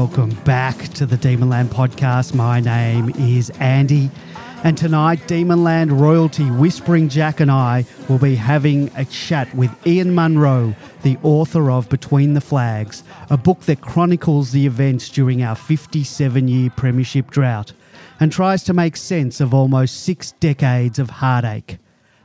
welcome back to the Demonland podcast. My name is Andy, and tonight, Demonland royalty Whispering Jack and I will be having a chat with Ian Munro, the author of Between the Flags, a book that chronicles the events during our 57 year Premiership drought and tries to make sense of almost six decades of heartache.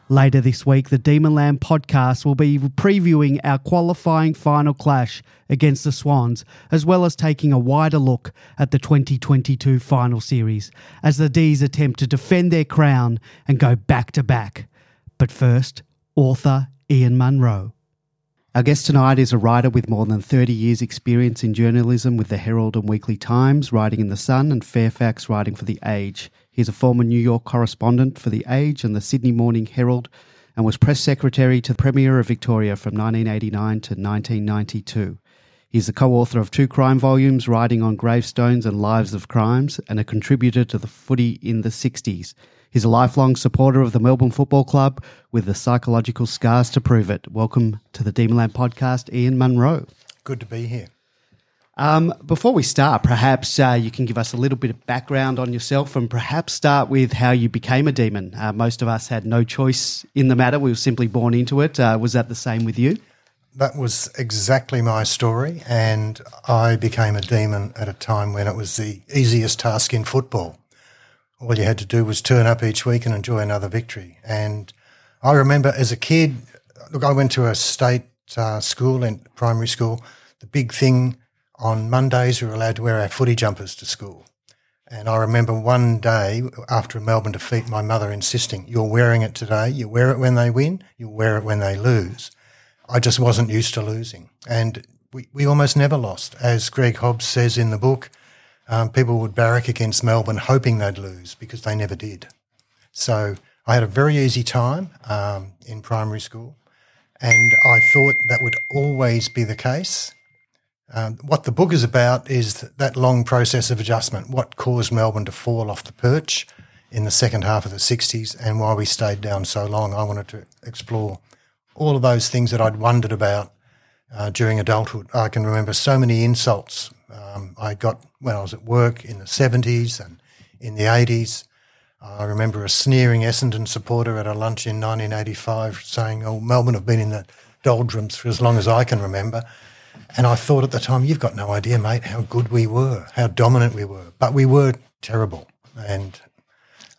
Later this week, the Demonland podcast will be previewing our qualifying final clash against the Swans, as well as taking a wider look at the 2022 final series as the D's attempt to defend their crown and go back to back. But first, author Ian Munro. Our guest tonight is a writer with more than 30 years' experience in journalism with the Herald and Weekly Times, writing in The Sun, and Fairfax, writing for The Age. He's a former New York correspondent for The Age and the Sydney Morning Herald and was press secretary to the Premier of Victoria from 1989 to 1992. He's the co author of two crime volumes, Writing on Gravestones and Lives of Crimes, and a contributor to the footy in the 60s. He's a lifelong supporter of the Melbourne Football Club with the psychological scars to prove it. Welcome to the Demonland podcast, Ian Munro. Good to be here. Um, before we start, perhaps uh, you can give us a little bit of background on yourself and perhaps start with how you became a demon. Uh, most of us had no choice in the matter, we were simply born into it. Uh, was that the same with you? That was exactly my story, and I became a demon at a time when it was the easiest task in football. All you had to do was turn up each week and enjoy another victory. And I remember as a kid, look, I went to a state uh, school and primary school. The big thing on Mondays, we were allowed to wear our footy jumpers to school. And I remember one day after a Melbourne defeat, my mother insisting, You're wearing it today. You wear it when they win, you wear it when they lose. I just wasn't used to losing. And we, we almost never lost. As Greg Hobbs says in the book, um, people would barrack against Melbourne hoping they'd lose because they never did. So I had a very easy time um, in primary school. And I thought that would always be the case. Um, what the book is about is that long process of adjustment, what caused Melbourne to fall off the perch in the second half of the 60s and why we stayed down so long. I wanted to explore all of those things that I'd wondered about uh, during adulthood. I can remember so many insults um, I got when I was at work in the 70s and in the 80s. I remember a sneering Essendon supporter at a lunch in 1985 saying, Oh, Melbourne have been in the doldrums for as long as I can remember. And I thought at the time, you've got no idea, mate, how good we were, how dominant we were. But we were terrible. And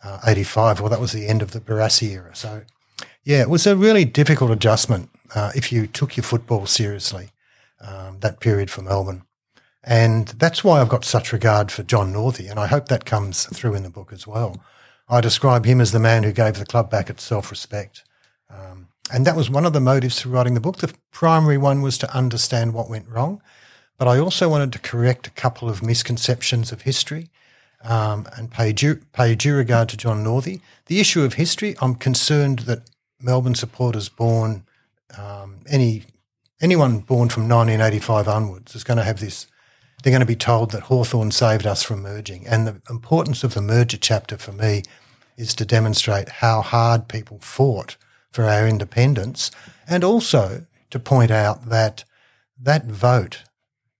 uh, 85, well, that was the end of the Barassi era. So, yeah, it was a really difficult adjustment uh, if you took your football seriously, um, that period for Melbourne. And that's why I've got such regard for John Northey. And I hope that comes through in the book as well. I describe him as the man who gave the club back its self respect. Um, and that was one of the motives for writing the book. The primary one was to understand what went wrong, but I also wanted to correct a couple of misconceptions of history um, and pay due, pay due regard to John Northey. The issue of history, I'm concerned that Melbourne supporters born, um, any anyone born from 1985 onwards is going to have this. They're going to be told that Hawthorn saved us from merging. And the importance of the merger chapter for me is to demonstrate how hard people fought for our independence, and also to point out that that vote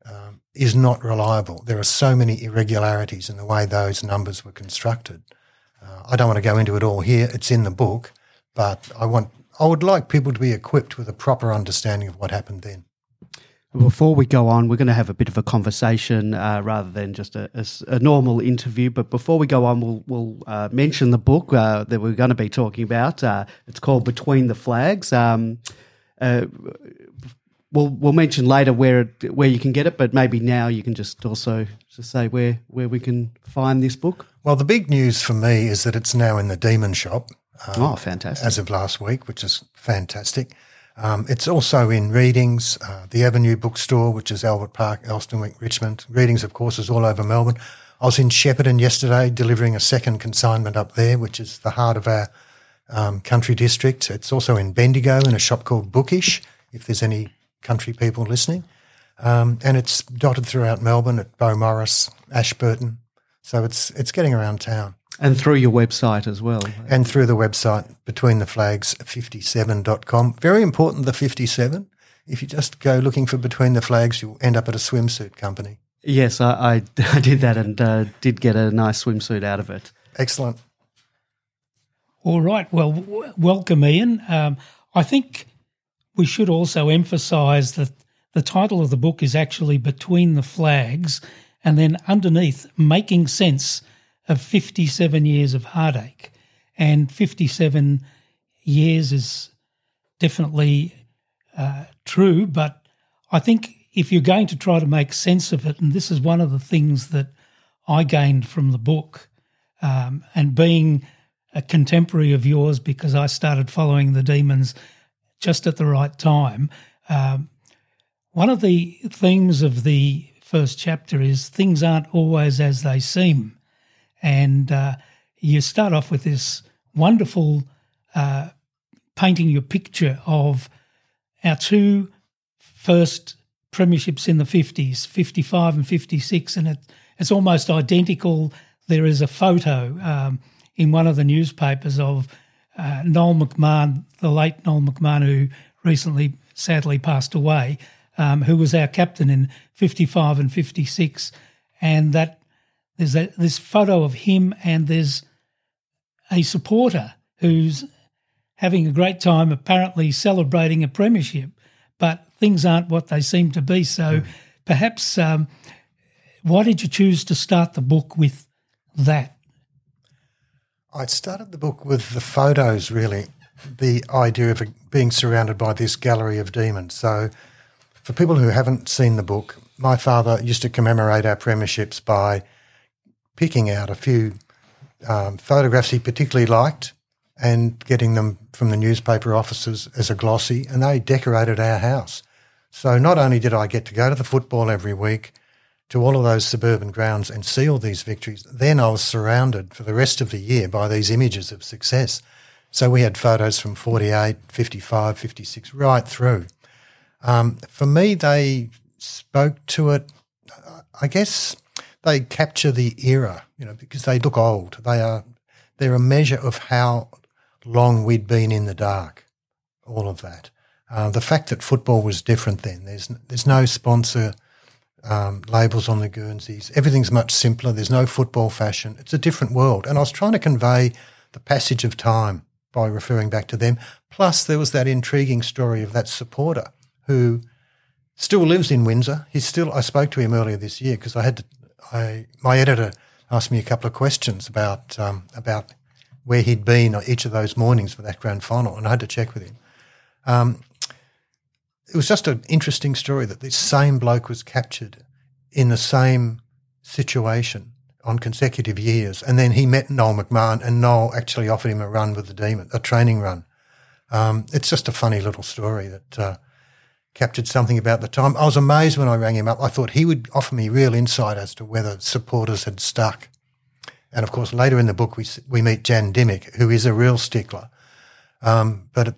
um, is not reliable. There are so many irregularities in the way those numbers were constructed. Uh, I don't want to go into it all here. It's in the book, but I want I would like people to be equipped with a proper understanding of what happened then. Before we go on, we're going to have a bit of a conversation uh, rather than just a, a, a, normal interview. But before we go on, we'll, we'll uh, mention the book uh, that we're going to be talking about. Uh, it's called Between the Flags. Um, uh, we'll we'll mention later where it, where you can get it, but maybe now you can just also just say where where we can find this book. Well, the big news for me is that it's now in the Demon Shop. Um, oh, fantastic! As of last week, which is fantastic. Um, it's also in Readings, uh, the Avenue Bookstore, which is Albert Park, Elsternwick, Richmond. Readings, of course, is all over Melbourne. I was in Shepparton yesterday delivering a second consignment up there, which is the heart of our um, country district. It's also in Bendigo in a shop called Bookish, if there's any country people listening. Um, and it's dotted throughout Melbourne at Beaumaris, Ashburton. So it's it's getting around town. And through your website as well. And through the website, between the flags 57.com. Very important, the 57. if you just go looking for between the flags, you'll end up at a swimsuit company. Yes, I, I, I did that and uh, did get a nice swimsuit out of it. Excellent. All right. Well, w- welcome, Ian. Um, I think we should also emphasise that the title of the book is actually Between the Flags, and then underneath, Making Sense of 57 Years of Heartache. And 57 years is definitely uh, true, but I think if you're going to try to make sense of it, and this is one of the things that I gained from the book, um, and being a contemporary of yours because I started following the demons just at the right time. Um, one of the themes of the first chapter is things aren't always as they seem. And uh, you start off with this wonderful uh, painting your picture of our two first premierships in the 50s, 55 and 56, and it, it's almost identical. There is a photo um, in one of the newspapers of uh, Noel McMahon, the late Noel McMahon, who recently sadly passed away, um, who was our captain in 55 and 56. And that there's a, this photo of him, and there's a supporter who's having a great time, apparently celebrating a premiership, but things aren't what they seem to be. So mm. perhaps um, why did you choose to start the book with that? I started the book with the photos, really, the idea of being surrounded by this gallery of demons. So, for people who haven't seen the book, my father used to commemorate our premierships by picking out a few um, photographs he particularly liked and getting them from the newspaper offices as a glossy, and they decorated our house. So not only did I get to go to the football every week, to all of those suburban grounds and see all these victories, then I was surrounded for the rest of the year by these images of success. So we had photos from 48, 55, 56, right through. Um, for me, they spoke to it, I guess they capture the era, you know, because they look old. They are, they're a measure of how long we'd been in the dark, all of that. Uh, the fact that football was different then, there's, there's no sponsor um, labels on the Guernseys. Everything's much simpler. There's no football fashion. It's a different world. And I was trying to convey the passage of time by referring back to them. Plus, there was that intriguing story of that supporter who still lives in Windsor. He's still. I spoke to him earlier this year because I had to. I my editor asked me a couple of questions about um, about where he'd been each of those mornings for that grand final, and I had to check with him. Um, it was just an interesting story that this same bloke was captured in the same situation on consecutive years, and then he met Noel McMahon, and Noel actually offered him a run with the Demon, a training run. Um, it's just a funny little story that uh, captured something about the time. I was amazed when I rang him up. I thought he would offer me real insight as to whether supporters had stuck. And of course, later in the book, we we meet Jan Dimmick, who is a real stickler. Um, but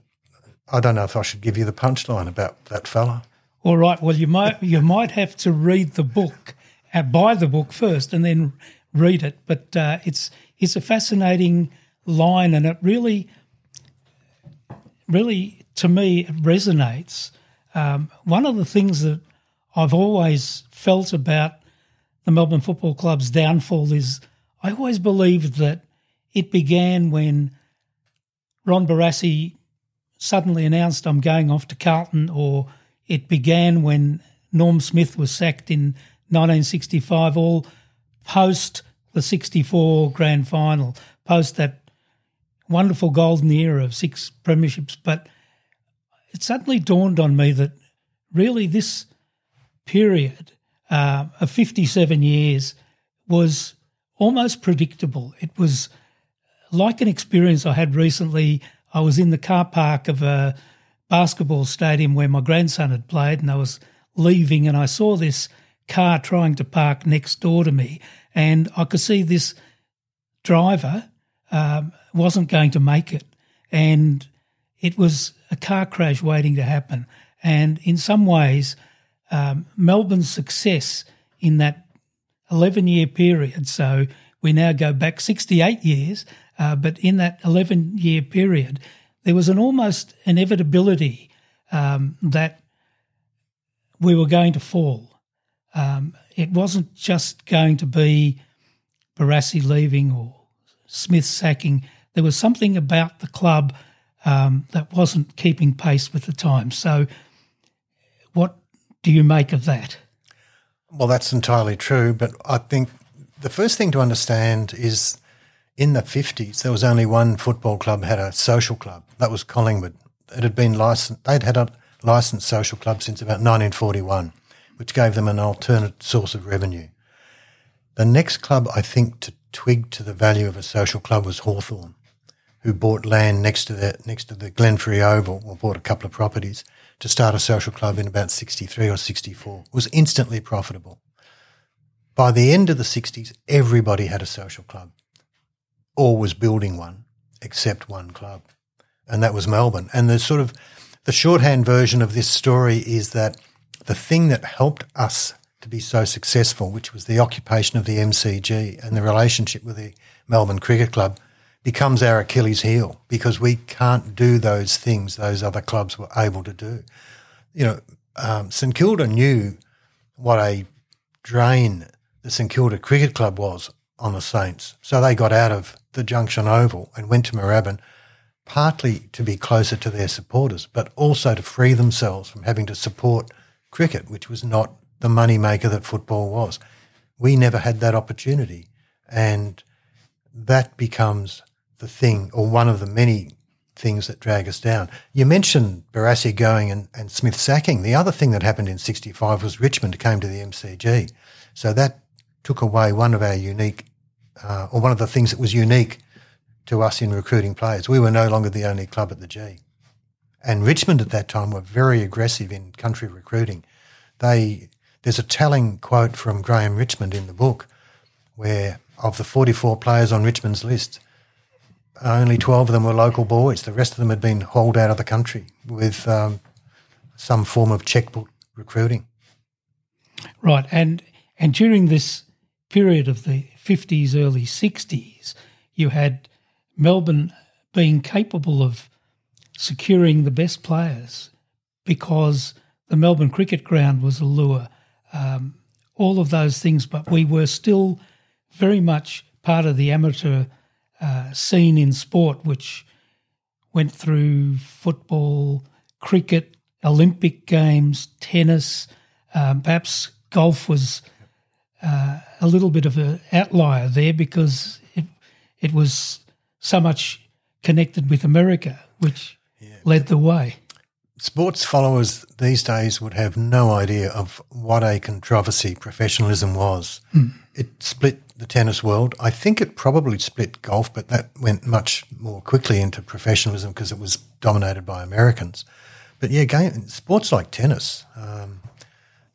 I don't know if I should give you the punchline about that fella. All right. Well, you might you might have to read the book, uh, buy the book first, and then read it. But uh, it's it's a fascinating line, and it really, really, to me, it resonates. Um, one of the things that I've always felt about the Melbourne Football Club's downfall is I always believed that it began when Ron Barassi suddenly announced I'm going off to Carlton, or it began when Norm Smith was sacked in 1965, all post the 64 grand final, post that wonderful golden era of six premierships. But it suddenly dawned on me that really this period uh, of 57 years was almost predictable. It was like an experience I had recently I was in the car park of a basketball stadium where my grandson had played, and I was leaving, and I saw this car trying to park next door to me, and I could see this driver um, wasn't going to make it, and it was a car crash waiting to happen. And in some ways, um, Melbourne's success in that 11 year period, so we now go back 68 years, uh, but in that 11 year period, there was an almost inevitability um, that we were going to fall. Um, it wasn't just going to be Barassi leaving or Smith sacking. There was something about the club um, that wasn't keeping pace with the times. So, what do you make of that? Well, that's entirely true. But I think the first thing to understand is in the 50s, there was only one football club had a social club. That was Collingwood. It had been licensed, they'd had a licensed social club since about 1941, which gave them an alternate source of revenue. The next club, I think, to twig to the value of a social club was Hawthorn, who bought land next to the next to the Glenferrie Oval, or bought a couple of properties to start a social club in about 63 or 64. Was instantly profitable. By the end of the 60s, everybody had a social club or was building one, except one club, and that was Melbourne. And the sort of the shorthand version of this story is that the thing that helped us to be so successful, which was the occupation of the MCG and the relationship with the Melbourne Cricket Club, becomes our Achilles heel because we can't do those things those other clubs were able to do. You know, um, St Kilda knew what a drain the St Kilda Cricket Club was on the Saints. So they got out of the Junction Oval and went to Moorabbin, partly to be closer to their supporters, but also to free themselves from having to support cricket, which was not the money maker that football was. We never had that opportunity. And that becomes the thing, or one of the many things that drag us down. You mentioned Barassi going and, and Smith sacking. The other thing that happened in 65 was Richmond came to the MCG. So that took away one of our unique, uh, or one of the things that was unique to us in recruiting players. We were no longer the only club at the G. And Richmond at that time were very aggressive in country recruiting. They there's a telling quote from Graeme Richmond in the book where of the 44 players on Richmond's list, only 12 of them were local boys. The rest of them had been hauled out of the country with um, some form of checkbook recruiting. Right, and and during this period of the 50s, early 60s, you had Melbourne being capable of securing the best players because the Melbourne Cricket Ground was a lure um, all of those things, but we were still very much part of the amateur uh, scene in sport, which went through football, cricket, Olympic Games, tennis, um, perhaps golf was uh, a little bit of an outlier there because it, it was so much connected with America, which yeah. led the way sports followers these days would have no idea of what a controversy professionalism was. Mm. It split the tennis world. I think it probably split golf, but that went much more quickly into professionalism because it was dominated by Americans. But yeah, game, sports like tennis, um,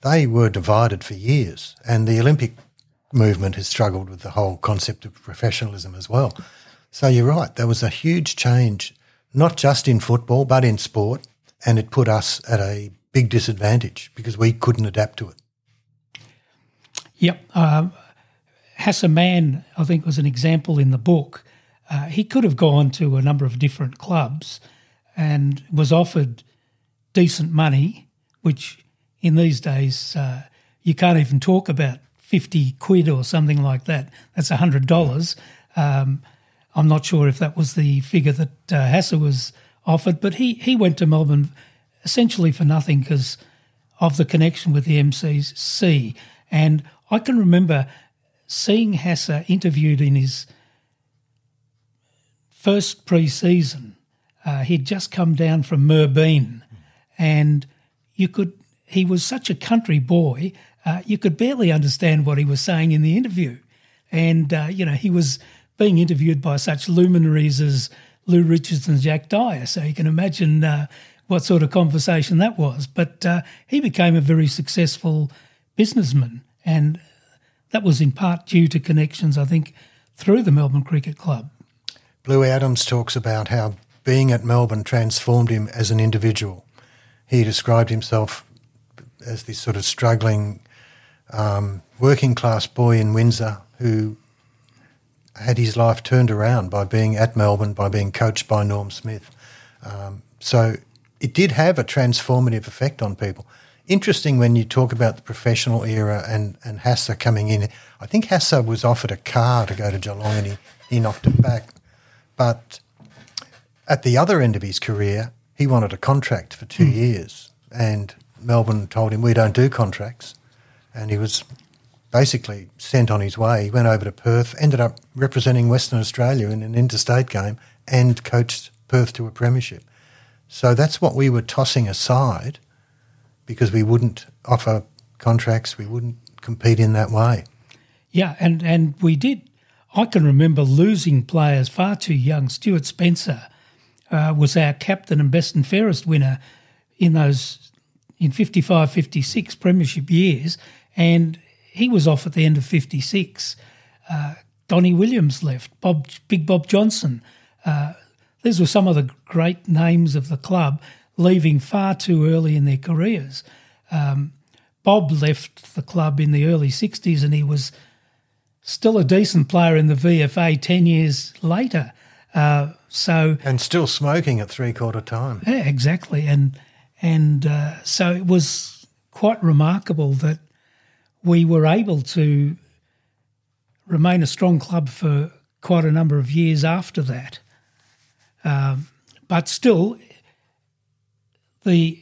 they were divided for years, and the Olympic movement has struggled with the whole concept of professionalism as well. So you're right, there was a huge change, not just in football, but in sport and it put us at a big disadvantage because we couldn't adapt to it. Yep. Um, Hassan I think, was an example in the book. Uh, he could have gone to a number of different clubs and was offered decent money, which in these days uh, you can't even talk about 50 quid or something like that. That's $100. Um, I'm not sure if that was the figure that uh, Hassa was offered, but he, he went to Melbourne essentially for nothing because of the connection with the MCC. And I can remember seeing Hassa interviewed in his first pre season. Uh, he'd just come down from Merbein, and you could, he was such a country boy, uh, you could barely understand what he was saying in the interview. And, uh, you know, he was being interviewed by such luminaries as Lou Richards and Jack Dyer. So you can imagine uh, what sort of conversation that was. But uh, he became a very successful businessman, and that was in part due to connections, I think, through the Melbourne Cricket Club. Blue Adams talks about how being at Melbourne transformed him as an individual. He described himself as this sort of struggling um, working class boy in Windsor who had his life turned around by being at Melbourne, by being coached by Norm Smith. Um, so it did have a transformative effect on people. Interesting when you talk about the professional era and, and Hassa coming in. I think Hassa was offered a car to go to Geelong and he, he knocked it back. But at the other end of his career, he wanted a contract for two mm. years. And Melbourne told him, We don't do contracts. And he was basically sent on his way. He went over to Perth, ended up representing Western Australia in an interstate game, and coached Perth to a premiership. So that's what we were tossing aside because we wouldn't offer contracts, we wouldn't compete in that way. Yeah, and, and we did. I can remember losing players far too young. Stuart Spencer uh, was our captain and best and fairest winner in those in 55 56 premiership years and he was off at the end of 56 uh, Donnie Williams left Bob Big Bob Johnson uh, these were some of the great names of the club leaving far too early in their careers um, Bob left the club in the early 60s and he was still a decent player in the VFA 10 years later uh, so and still smoking at three quarter time. Yeah, exactly. And and uh, so it was quite remarkable that we were able to remain a strong club for quite a number of years after that. Um, but still, the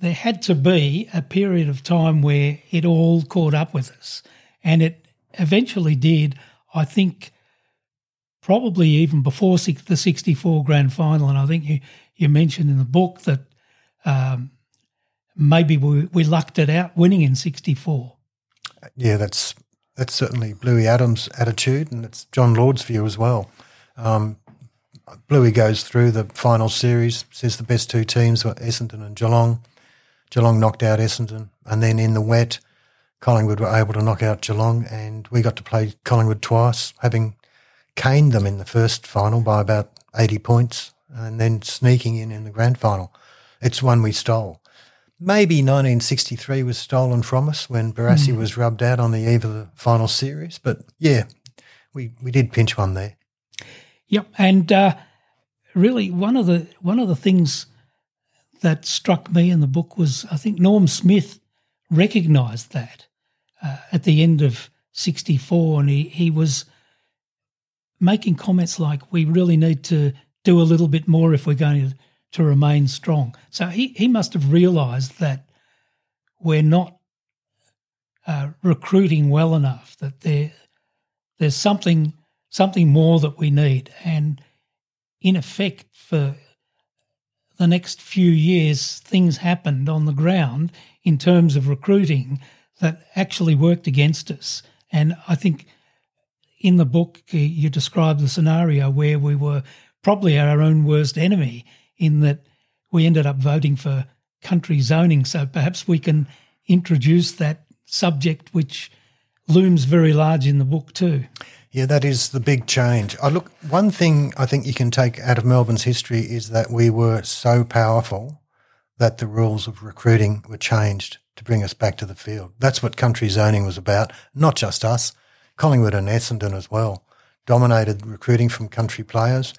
there had to be a period of time where it all caught up with us, and it eventually did. I think probably even before the 64 grand final. And I think you, you mentioned in the book that um, maybe we, we lucked it out winning in 64. Yeah, that's that's certainly Bluey Adams' attitude, and it's John Lord's view as well. Um, Bluey goes through the final series, says the best two teams were Essendon and Geelong. Geelong knocked out Essendon, and then in the wet, Collingwood were able to knock out Geelong, and we got to play Collingwood twice, having caned them in the first final by about 80 points and then sneaking in in the grand final. It's one we stole. Maybe 1963 was stolen from us when Barassi mm. was rubbed out on the eve of the final series, but yeah, we, we did pinch one there. Yep, and uh, really one of the one of the things that struck me in the book was I think Norm Smith recognised that uh, at the end of '64, and he he was making comments like we really need to do a little bit more if we're going to, to remain strong. So he, he must have realised that we're not uh, recruiting well enough, that there there's something something more that we need. And in effect, for the next few years, things happened on the ground in terms of recruiting that actually worked against us. And I think – in the book, uh, you describe the scenario where we were probably our own worst enemy in that we ended up voting for country zoning. So perhaps we can introduce that subject, which looms very large in the book too. Yeah, that is the big change. I look. One thing I think you can take out of Melbourne's history is that we were so powerful that the rules of recruiting were changed to bring us back to the field. That's what country zoning was about. Not just us. Collingwood and Essendon as well dominated recruiting from country players.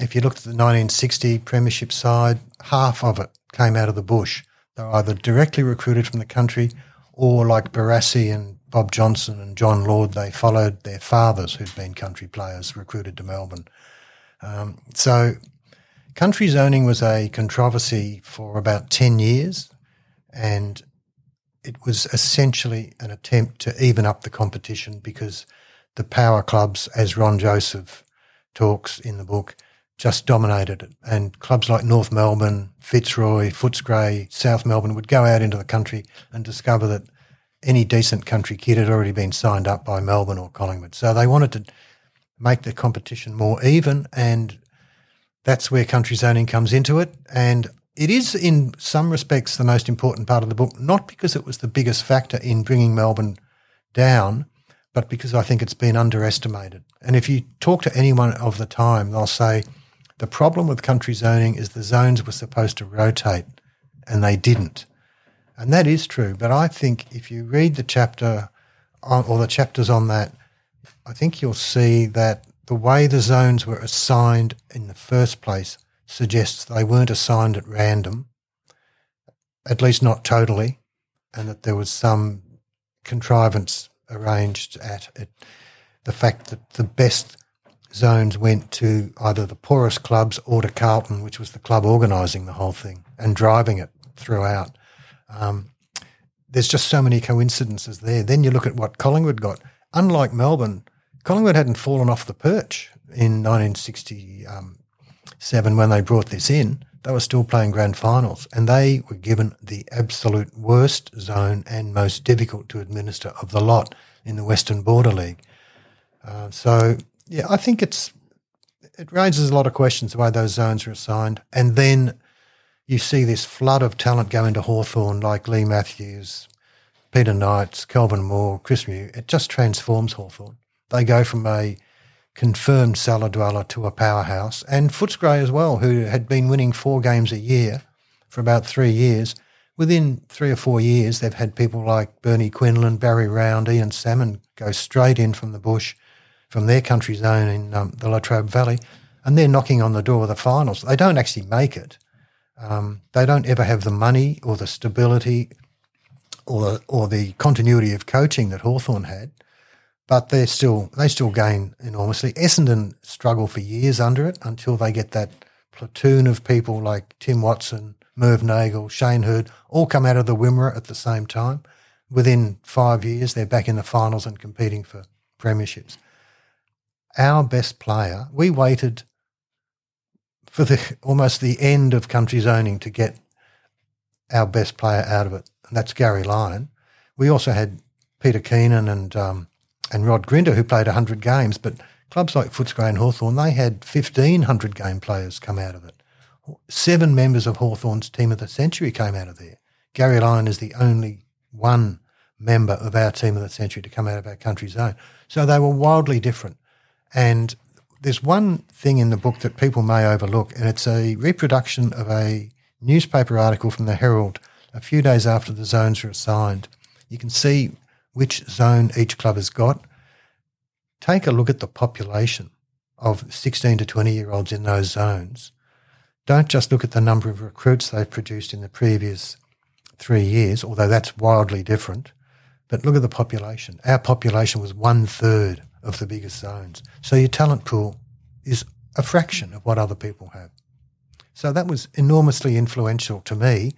If you looked at the 1960 Premiership side, half of it came out of the bush. They were either directly recruited from the country or, like Barassi and Bob Johnson and John Lord, they followed their fathers who'd been country players recruited to Melbourne. Um, so, country zoning was a controversy for about 10 years, and it was essentially an attempt to even up the competition because the power clubs, as Ron Joseph talks in the book, just dominated it. And clubs like North Melbourne, Fitzroy, Footscray, South Melbourne would go out into the country and discover that any decent country kid had already been signed up by Melbourne or Collingwood. So they wanted to make the competition more even, and that's where country zoning comes into it. And it is, in some respects, the most important part of the book, not because it was the biggest factor in bringing Melbourne down, but because I think it's been underestimated. And if you talk to anyone of the time, they'll say the problem with country zoning is the zones were supposed to rotate and they didn't. And that is true. But I think if you read the chapter on, or the chapters on that, I think you'll see that the way the zones were assigned in the first place suggests they weren't assigned at random. at least not totally, and that there was some contrivance arranged at it. The fact that the best zones went to either the poorest clubs or to Carlton, which was the club organising the whole thing and driving it throughout. Um, there's just so many coincidences there. Then you look at what Collingwood got. Unlike Melbourne, Collingwood hadn't fallen off the perch in 1967 when they brought this in. They were still playing grand finals and they were given the absolute worst zone and most difficult to administer of the lot in the Western Border League. Uh, so, yeah, I think it's it raises a lot of questions the way those zones are assigned. And then you see this flood of talent go into Hawthorn, like Leigh Matthews, Peter Knights, Kelvin Moore, Chris Mew. It just transforms Hawthorn. They go from a confirmed cellar dweller to a powerhouse, and Footscray as well, who had been winning four games a year for about three years. Within three or four years, they've had people like Bernie Quinlan, Barry Round, Ian Salmon go straight in from the bush, from their country zone in um, the Latrobe Valley, and they're knocking on the door of the finals. They don't actually make it. Um, they don't ever have the money or the stability or the, or the continuity of coaching that Hawthorn had but they still they still gain enormously. Essendon struggle for years under it until they get that platoon of people like Tim Watson, Merv Neagle, Shane Heard, all come out of the Wimmera at the same time. Within five years, they're back in the finals and competing for premierships. Our best player, we waited for the almost the end of country zoning to get our best player out of it, and that's Gary Lyon. We also had Peter Keenan and um, and Rod Grinter, who played 100 games, but clubs like Footscray and Hawthorn, they had 1,500 game players come out of it. Seven members of Hawthorn's team of the century came out of there. Gary Lyon is the only one member of our team of the century to come out of our country zone. So they were wildly different. And there's one thing in the book that people may overlook, and it's a reproduction of a newspaper article from the Herald a few days after the zones were assigned. You can see which zone each club has got, take a look at the population of 16 to 20 year olds in those zones. Don't just look at the number of recruits they've produced in the previous three years, although that's wildly different, but look at the population. Our population was one third of the biggest zones. So your talent pool is a fraction of what other people have. So that was enormously influential to me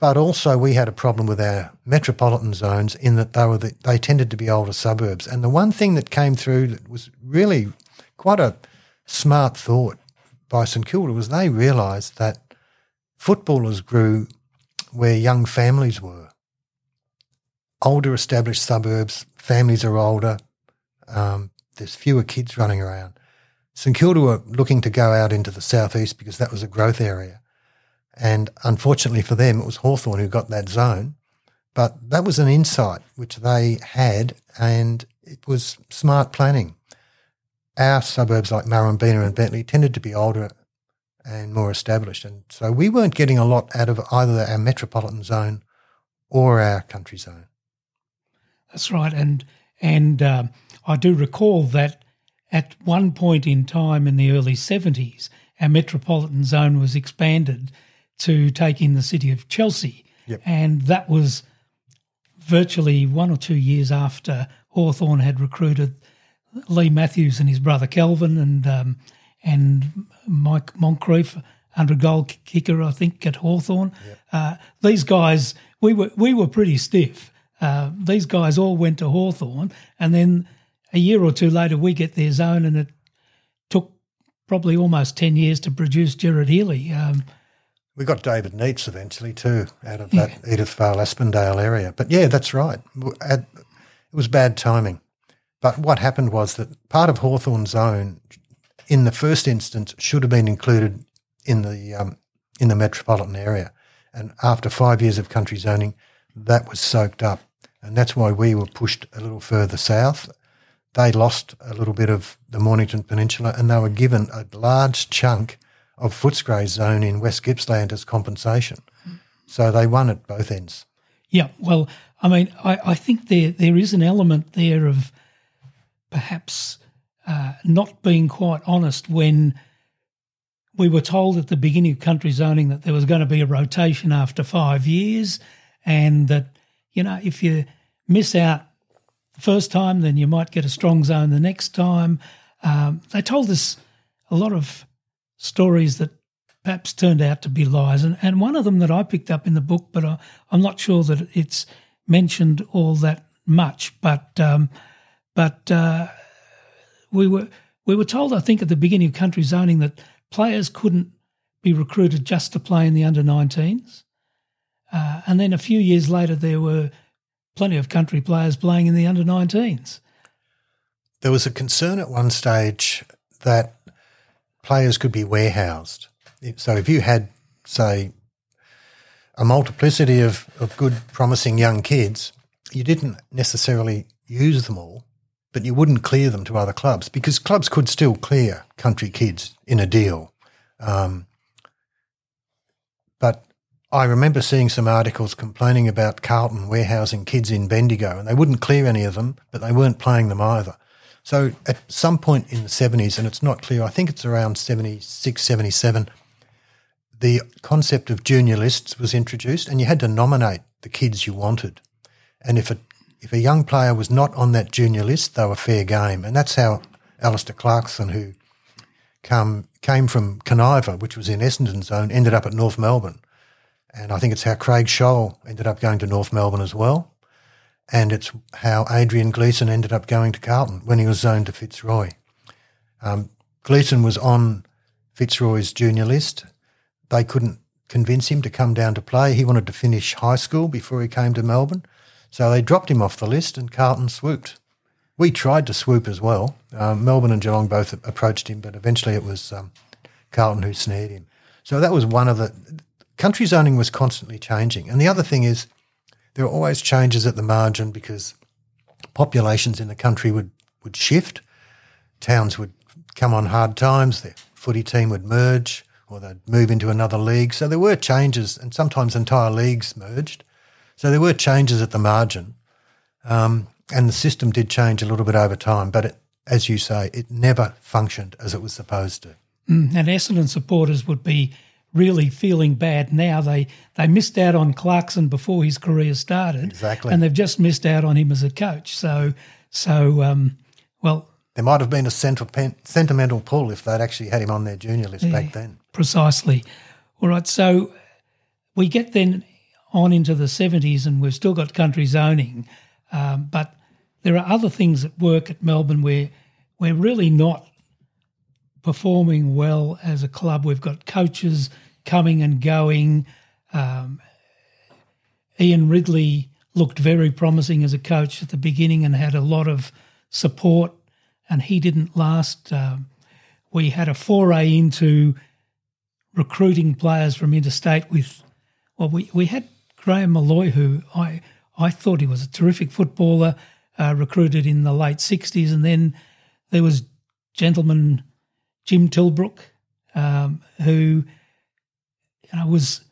but also, we had a problem with our metropolitan zones in that they were the, they tended to be older suburbs. And the one thing that came through that was really quite a smart thought by St Kilda was they realised that footballers grew where young families were. Older established suburbs, families are older. Um, there's fewer kids running around. St Kilda were looking to go out into the southeast because that was a growth area. And unfortunately for them, it was Hawthorn who got that zone. But that was an insight which they had, and it was smart planning. Our suburbs like Murrumbeena and Bentleigh tended to be older and more established. And so we weren't getting a lot out of either our metropolitan zone or our country zone. That's right. And, and um, I do recall that at one point in time in the early 70s, our metropolitan zone was expanded to take in the city of Chelsea. Yep. And that was virtually one or two years after Hawthorn had recruited Leigh Matthews and his brother Kelvin and um, and Mike Moncrieff, under goal kicker, I think, at Hawthorn. Yep. Uh, these guys, we were we were pretty stiff. Uh, these guys all went to Hawthorn, and then a year or two later, we get their zone, and it took probably almost ten years to produce Gerard Healy. Um, we got David Neitz eventually too out of that yeah. Edith Vale Aspendale area. But yeah, that's right. It was bad timing. But what happened was that part of Hawthorn's zone, in the first instance, should have been included in the um, in the metropolitan area. And after five years of country zoning, that was soaked up. And that's why we were pushed a little further south. They lost a little bit of the Mornington Peninsula and they were given a large chunk of footscray zone in West Gippsland as compensation. So they won at both ends. Yeah, well, I mean, I, I think there there is an element there of perhaps uh, not being quite honest when we were told at the beginning of country zoning that there was going to be a rotation after five years, and that you know if you miss out the first time, then you might get a strong zone the next time. Um, they told us a lot of stories that perhaps turned out to be lies, and, and one of them that I picked up in the book, but I, am not sure that it's mentioned all that much. But um, but uh, we were we were told, I think, at the beginning of country zoning that players couldn't be recruited just to play in the under 19s. Uh, and then a few years later, there were plenty of country players playing in the under 19s. There was a concern at one stage that players could be warehoused. So if you had, say, a multiplicity of, of good, promising young kids, you didn't necessarily use them all but you wouldn't clear them to other clubs because clubs could still clear country kids in a deal. Um, I remember seeing some articles complaining about Carlton warehousing kids in Bendigo, and they wouldn't clear any of them, but they weren't playing them either. So at some point in the 70s, and it's not clear, I think it's around 76, 77, the concept of junior lists was introduced, and you had to nominate the kids you wanted. And if a if a young player was not on that junior list, they were fair game. And that's how Alastair Clarkson, who come, came from Kaniva, which was in Essendon zone, ended up at North Melbourne. And I think it's how Craig Sholl ended up going to North Melbourne as well. And it's how Adrian Gleeson ended up going to Carlton when he was zoned to Fitzroy. Um, Gleeson was on Fitzroy's junior list. They couldn't convince him to come down to play. He wanted to finish high school before he came to Melbourne. So they dropped him off the list and Carlton swooped. We tried to swoop as well. Um, Melbourne and Geelong both approached him, but eventually it was um, Carlton who snared him. So that was one of the. Country zoning was constantly changing. And the other thing is, there are always changes at the margin because populations in the country would, would shift. Towns would come on hard times, their footy team would merge or they'd move into another league. So there were changes, and sometimes entire leagues merged. So there were changes at the margin, um, and the system did change a little bit over time. But it, as you say, it never functioned as it was supposed to. Mm, and Essendon supporters would be really feeling bad now. They they missed out on Clarkson before his career started, exactly, and they've just missed out on him as a coach. So so um, well. There might have been a central sentimental pull if they'd actually had him on their junior list yeah, back then. Precisely. All right. So we get then on into the 70s and we've still got country zoning. Um, but there are other things at work at Melbourne where we're really not performing well as a club. We've got coaches coming and going. Um, Ian Ridley looked very promising as a coach at the beginning and had a lot of support, and he didn't last. Um, we had a foray into recruiting players from interstate with, well, we, we had Graham Malloy, who I I thought he was a terrific footballer, uh, recruited in the late '60s, and then there was gentleman Jim Tilbrook, um, who you know was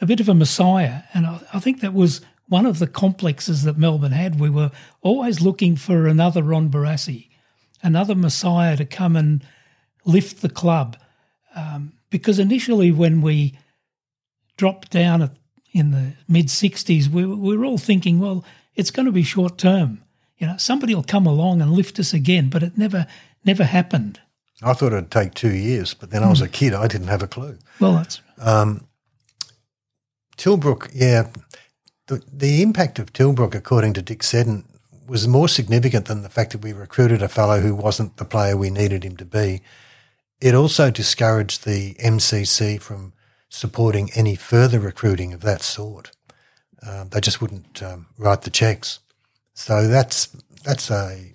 a bit of a messiah, and I, I think that was one of the complexes that Melbourne had. We were always looking for another Ron Barassi, another messiah to come and lift the club. Um, because initially, when we dropped down at in the mid 60s, we, we were all thinking, well, it's going to be short term. You know, somebody will come along and lift us again, but it never never happened. I thought it'd take two years, but then I was a kid. I didn't have a clue. Well, that's um, Tilbrook. Yeah, the the impact of Tilbrook, according to Dick Seddon, was more significant than the fact that we recruited a fellow who wasn't the player we needed him to be. It also discouraged the MCC from supporting any further recruiting of that sort. Um, they just wouldn't um, write the checks. So that's that's a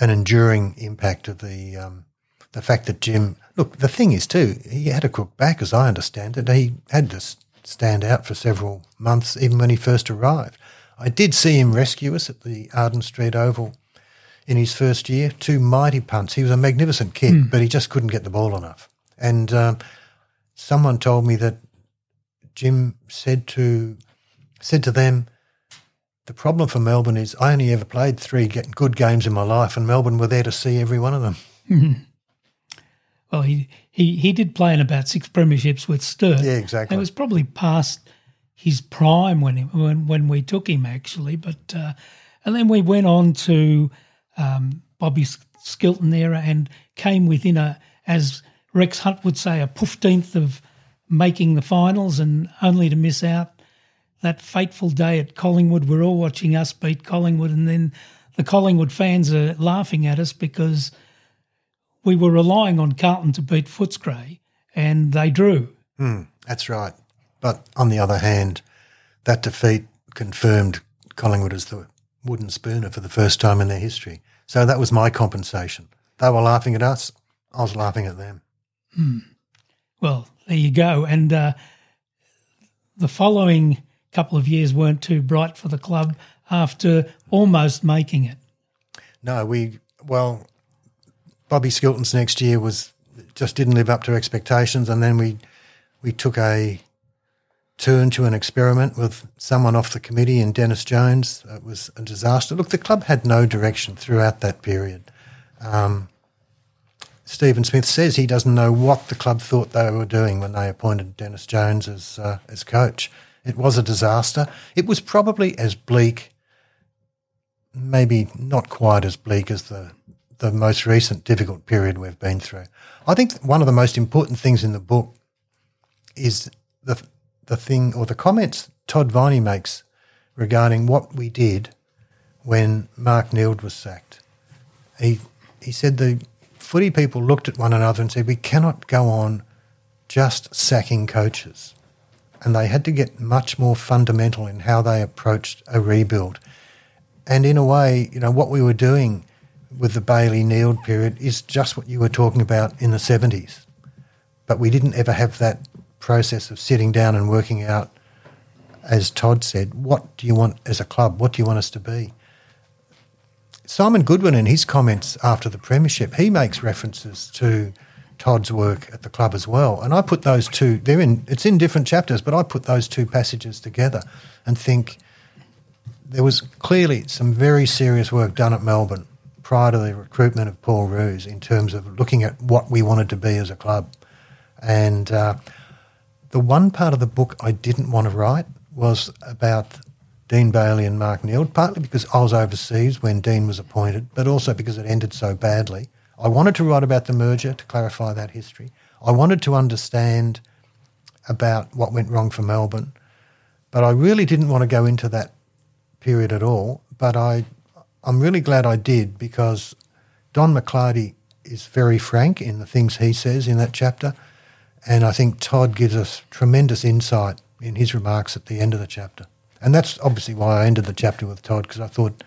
an enduring impact of the um, the fact that Jim. Look, the thing is too, he had a crook back, as I understand it. He had to stand out for several months, even when he first arrived. I did see him rescue us at the Arden Street Oval in his first year. Two mighty punts. He was a magnificent kick, mm. but he just couldn't get the ball enough. And um, someone told me that Jim said to said to them, the problem for Melbourne is I only ever played three good games in my life, and Melbourne were there to see every one of them. Mm-hmm. Well, he, he, he did play in about six premierships with Sturt. Yeah, exactly. It was probably past his prime when he, when, when we took him, actually. But uh, and then we went on to um, Bobby Skilton era and came within a, as Rex Hunt would say, a fifteenth of making the finals, and only to miss out that fateful day at Collingwood. We're all watching us beat Collingwood, and then the Collingwood fans are laughing at us because we were relying on Carlton to beat Footscray, and they drew. Mm, that's right. But on the other hand, that defeat confirmed Collingwood as the wooden spooner for the first time in their history. So that was my compensation. They were laughing at us. I was laughing at them. Hmm. Well, there you go. And uh, the following couple of years weren't too bright for the club after almost making it. No, we well, Bobby Skilton's next year was just didn't live up to expectations, and then we we took a turn to an experiment with someone off the committee and Dennis Jones. It was a disaster. Look, the club had no direction throughout that period. Um, Stephen Smith says he doesn't know what the club thought they were doing when they appointed Dennis Jones as uh, as coach. It was a disaster. It was probably as bleak, maybe not quite as bleak as the the most recent difficult period we've been through. I think one of the most important things in the book is the the thing or the comments Todd Viney makes regarding what we did when Mark Neeld was sacked. He he said the footy people looked at one another and said, We cannot go on just sacking coaches. And they had to get much more fundamental in how they approached a rebuild. And in a way, you know, what we were doing with the Bailey Neeld period is just what you were talking about in the 70s. But we didn't ever have that process of sitting down and working out, as Todd said, what do you want as a club? What do you want us to be? Simon Goodwin, in his comments after the Premiership, he makes references to Todd's work at the club as well. And I put those two, they're in, it's in different chapters, but I put those two passages together and think there was clearly some very serious work done at Melbourne prior to the recruitment of Paul Roos in terms of looking at what we wanted to be as a club. And uh, the one part of the book I didn't want to write was about Dean Bailey and Mark Neeld, partly because I was overseas when Dean was appointed, but also because it ended so badly. I wanted to write about the merger to clarify that history. I wanted to understand about what went wrong for Melbourne, but I really didn't want to go into that period at all. But I, I'm really glad I did because Don McLardy is very frank in the things he says in that chapter, and I think Todd gives us tremendous insight in his remarks at the end of the chapter. And that's obviously why I ended the chapter with Todd because I thought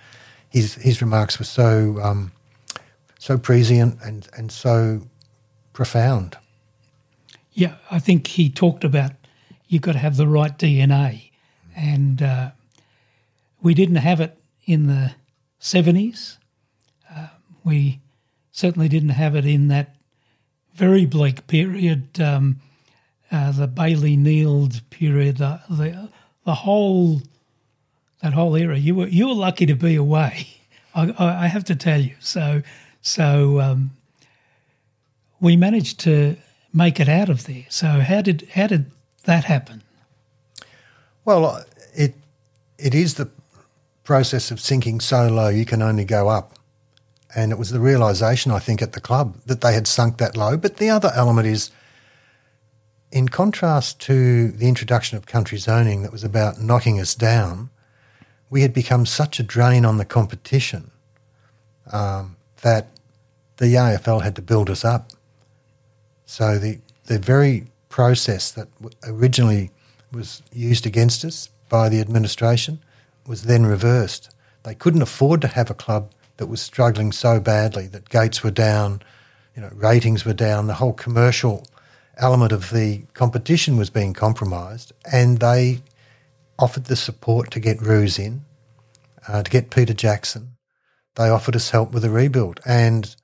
his his remarks were so um, so prescient and and so profound. Yeah, I think he talked about you've got to have the right DNA, and uh, we didn't have it in the seventies. Uh, we certainly didn't have it in that very bleak period, um, uh, the Bailey Neeld period, the, the the whole that whole era. You were you were lucky to be away. I, I have to tell you. So so um, we managed to make it out of there. So how did how did that happen? Well, it it is the process of sinking so low you can only go up. And it was the realization, I think, at the club that they had sunk that low. But the other element is in contrast to the introduction of country zoning that was about knocking us down, we had become such a drain on the competition um, that the AFL had to build us up. So the the very process that originally was used against us by the administration was then reversed. They couldn't afford to have a club that was struggling so badly that gates were down, you know, ratings were down, the whole commercial element of the competition was being compromised, and they offered the support to get Roos in, uh, to get Peter Jackson. They offered us help with the rebuild, and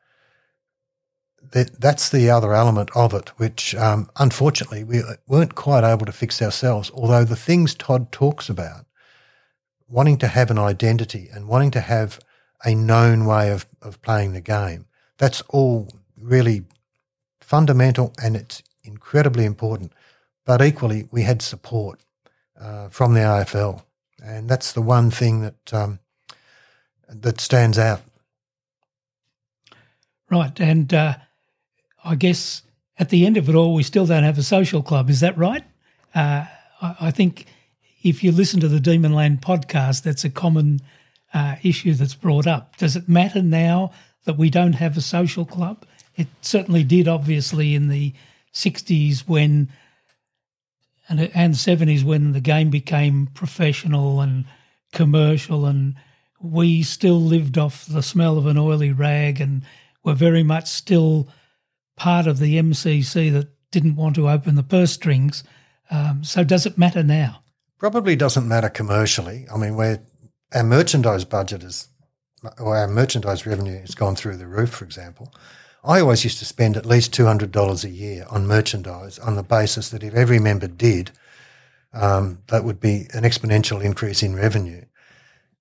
that, that's the other element of it, which um, unfortunately we weren't quite able to fix ourselves. Although the things Todd talks about, wanting to have an identity and wanting to have a known way of, of playing the game, that's all really fundamental and it's incredibly important. But equally, we had support uh, from the AFL, and that's the one thing that um, that stands out. Right, and uh, I guess at the end of it all, we still don't have a social club. Is that right? Uh, I, I, think if you listen to the Demonland podcast, that's a common uh, issue that's brought up. Does it matter now that we don't have a social club? It certainly did, obviously, in the 60s when and, and 70s when the game became professional and commercial and we still lived off the smell of an oily rag and were very much still part of the MCC that didn't want to open the purse strings. Um, so does it matter now? Probably doesn't matter commercially. I mean, where our merchandise budget is, or our merchandise revenue has gone through the roof, for example. I always used to spend at least $200 a year on merchandise on the basis that if every member did, um, that would be an exponential increase in revenue.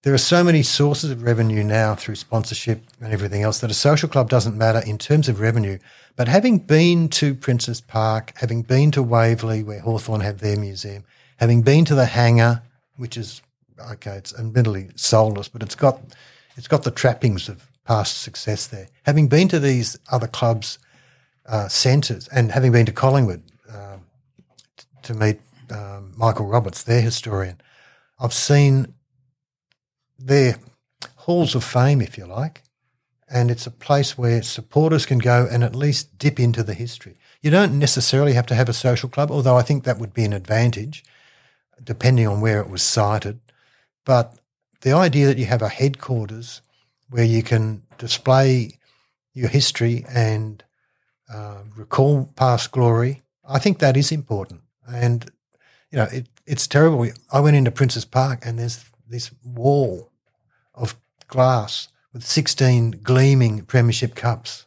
There are so many sources of revenue now through sponsorship and everything else that a social club doesn't matter in terms of revenue. But having been to Princes Park, having been to Waverley, where Hawthorn have their museum, having been to the hangar, which is okay, it's admittedly soulless, but it's got it's got the trappings of past success there. Having been to these other clubs' uh, centres and having been to Collingwood t- to meet um, Michael Roberts, their historian, I've seen their halls of fame, if you like, and it's a place where supporters can go and at least dip into the history. You don't necessarily have to have a social club, although I think that would be an advantage, depending on where it was sited. But the idea that you have a headquarters where you can display your history and uh, recall past glory, I think that is important. And, you know, it, it's terrible. I went into Princes Park and there's this wall of glass with 16 gleaming Premiership Cups.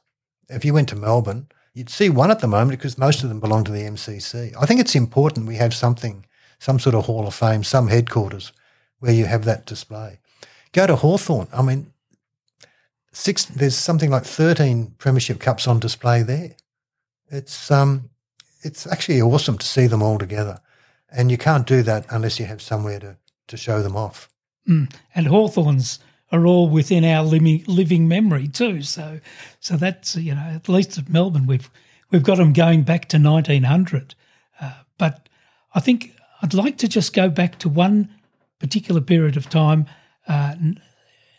If you went to Melbourne, you'd see one at the moment because most of them belong to the MCC. I think it's important we have something, some sort of Hall of Fame, some headquarters where you have that display. Go to Hawthorn. I mean, six. There's something like thirteen Premiership Cups on display there. It's um, it's actually awesome to see them all together, and you can't do that unless you have somewhere to to show them off. Mm. And Hawthorns are all within our living, living memory too. So, so that's you know at least at Melbourne we've we've got them going back to 1900. Uh, but I think I'd like to just go back to one particular period of time, uh,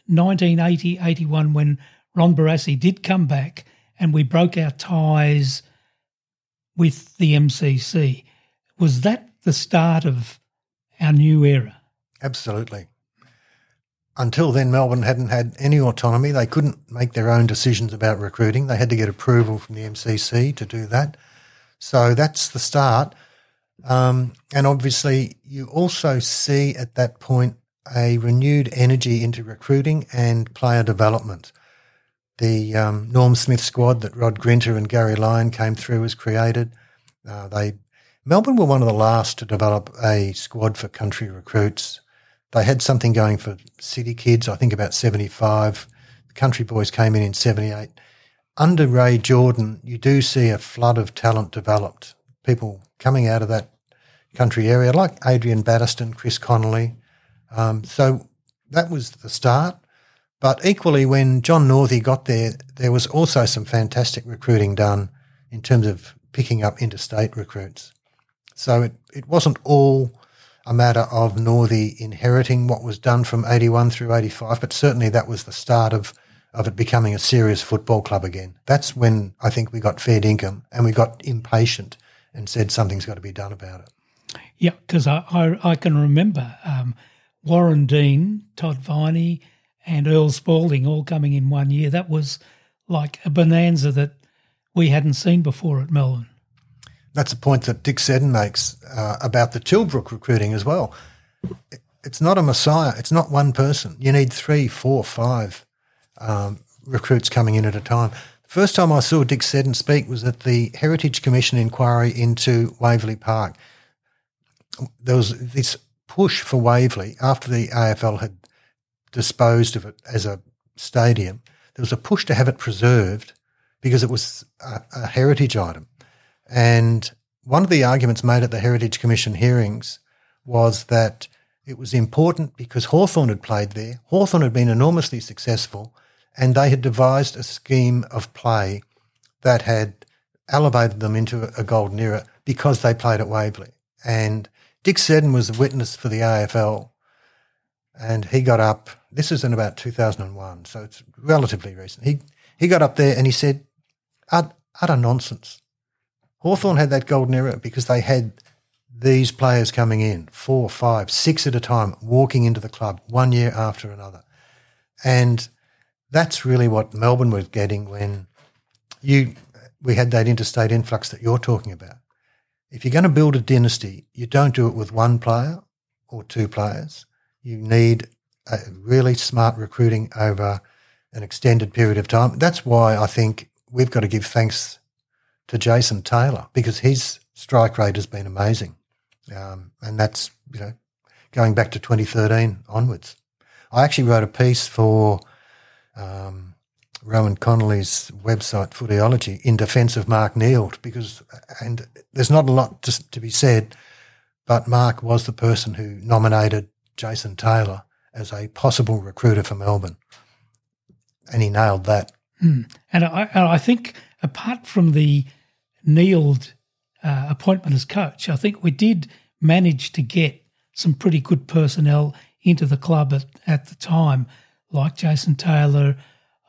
1980 81, when Ron Barassi did come back and we broke our ties with the MCC. Was that the start of our new era? Absolutely. Until then, Melbourne hadn't had any autonomy. They couldn't make their own decisions about recruiting. They had to get approval from the MCC to do that. So that's the start. Um, and obviously, you also see at that point a renewed energy into recruiting and player development. The um, Norm Smith squad that Rod Grinter and Gary Lyon came through was created. Uh, they Melbourne were one of the last to develop a squad for country recruits. They had something going for city kids, I think about 75. The country boys came in in 78. Under Ray Jordan, you do see a flood of talent developed. People coming out of that country area, like Adrian Battiston, Chris Connolly. Um, so that was the start. But equally, when John Northey got there, there was also some fantastic recruiting done in terms of picking up interstate recruits. So it, it wasn't all a matter of Northey inheriting what was done from 81 through 85, but certainly that was the start of, of it becoming a serious football club again. That's when I think we got fair income and we got impatient and said something's got to be done about it. Yeah, because I, I, I, can remember um, Warren Dean, Todd Viney, and Earl Spalding all coming in one year. That was like a bonanza that we hadn't seen before at Melbourne. That's a point that Dick Seddon makes uh, about the Tilbrook recruiting as well. It's not a messiah. It's not one person. You need three, four, five um, recruits coming in at a time. The first time I saw Dick Seddon speak was at the Heritage Commission inquiry into Waverley Park there was this push for Waverley after the AFL had disposed of it as a stadium. There was a push to have it preserved because it was a, a heritage item. And one of the arguments made at the Heritage Commission hearings was that it was important because Hawthorn had played there. Hawthorn had been enormously successful and they had devised a scheme of play that had elevated them into a golden era because they played at Waverley. And Dick Seddon was a witness for the AFL and he got up. This is in about 2001, so it's relatively recent. He, he got up there and he said, utter nonsense. Hawthorn had that golden era because they had these players coming in, four, five, six at a time, walking into the club one year after another. And that's really what Melbourne was getting when you we had that interstate influx that you're talking about. If you're going to build a dynasty, you don't do it with one player or two players. You need a really smart recruiting over an extended period of time. That's why I think we've got to give thanks to Jason Taylor because his strike rate has been amazing. Um, and that's, you know, going back to 2013 onwards. I actually wrote a piece for um, Rohan Connolly's website, Footyology, in defence of Mark Neeld because, and there's not a lot to, to be said, but Mark was the person who nominated Jason Taylor as a possible recruiter for Melbourne. And he nailed that. Mm. And I, I think apart from the Neeld uh, appointment as coach, I think we did manage to get some pretty good personnel into the club at, at the time, like Jason Taylor,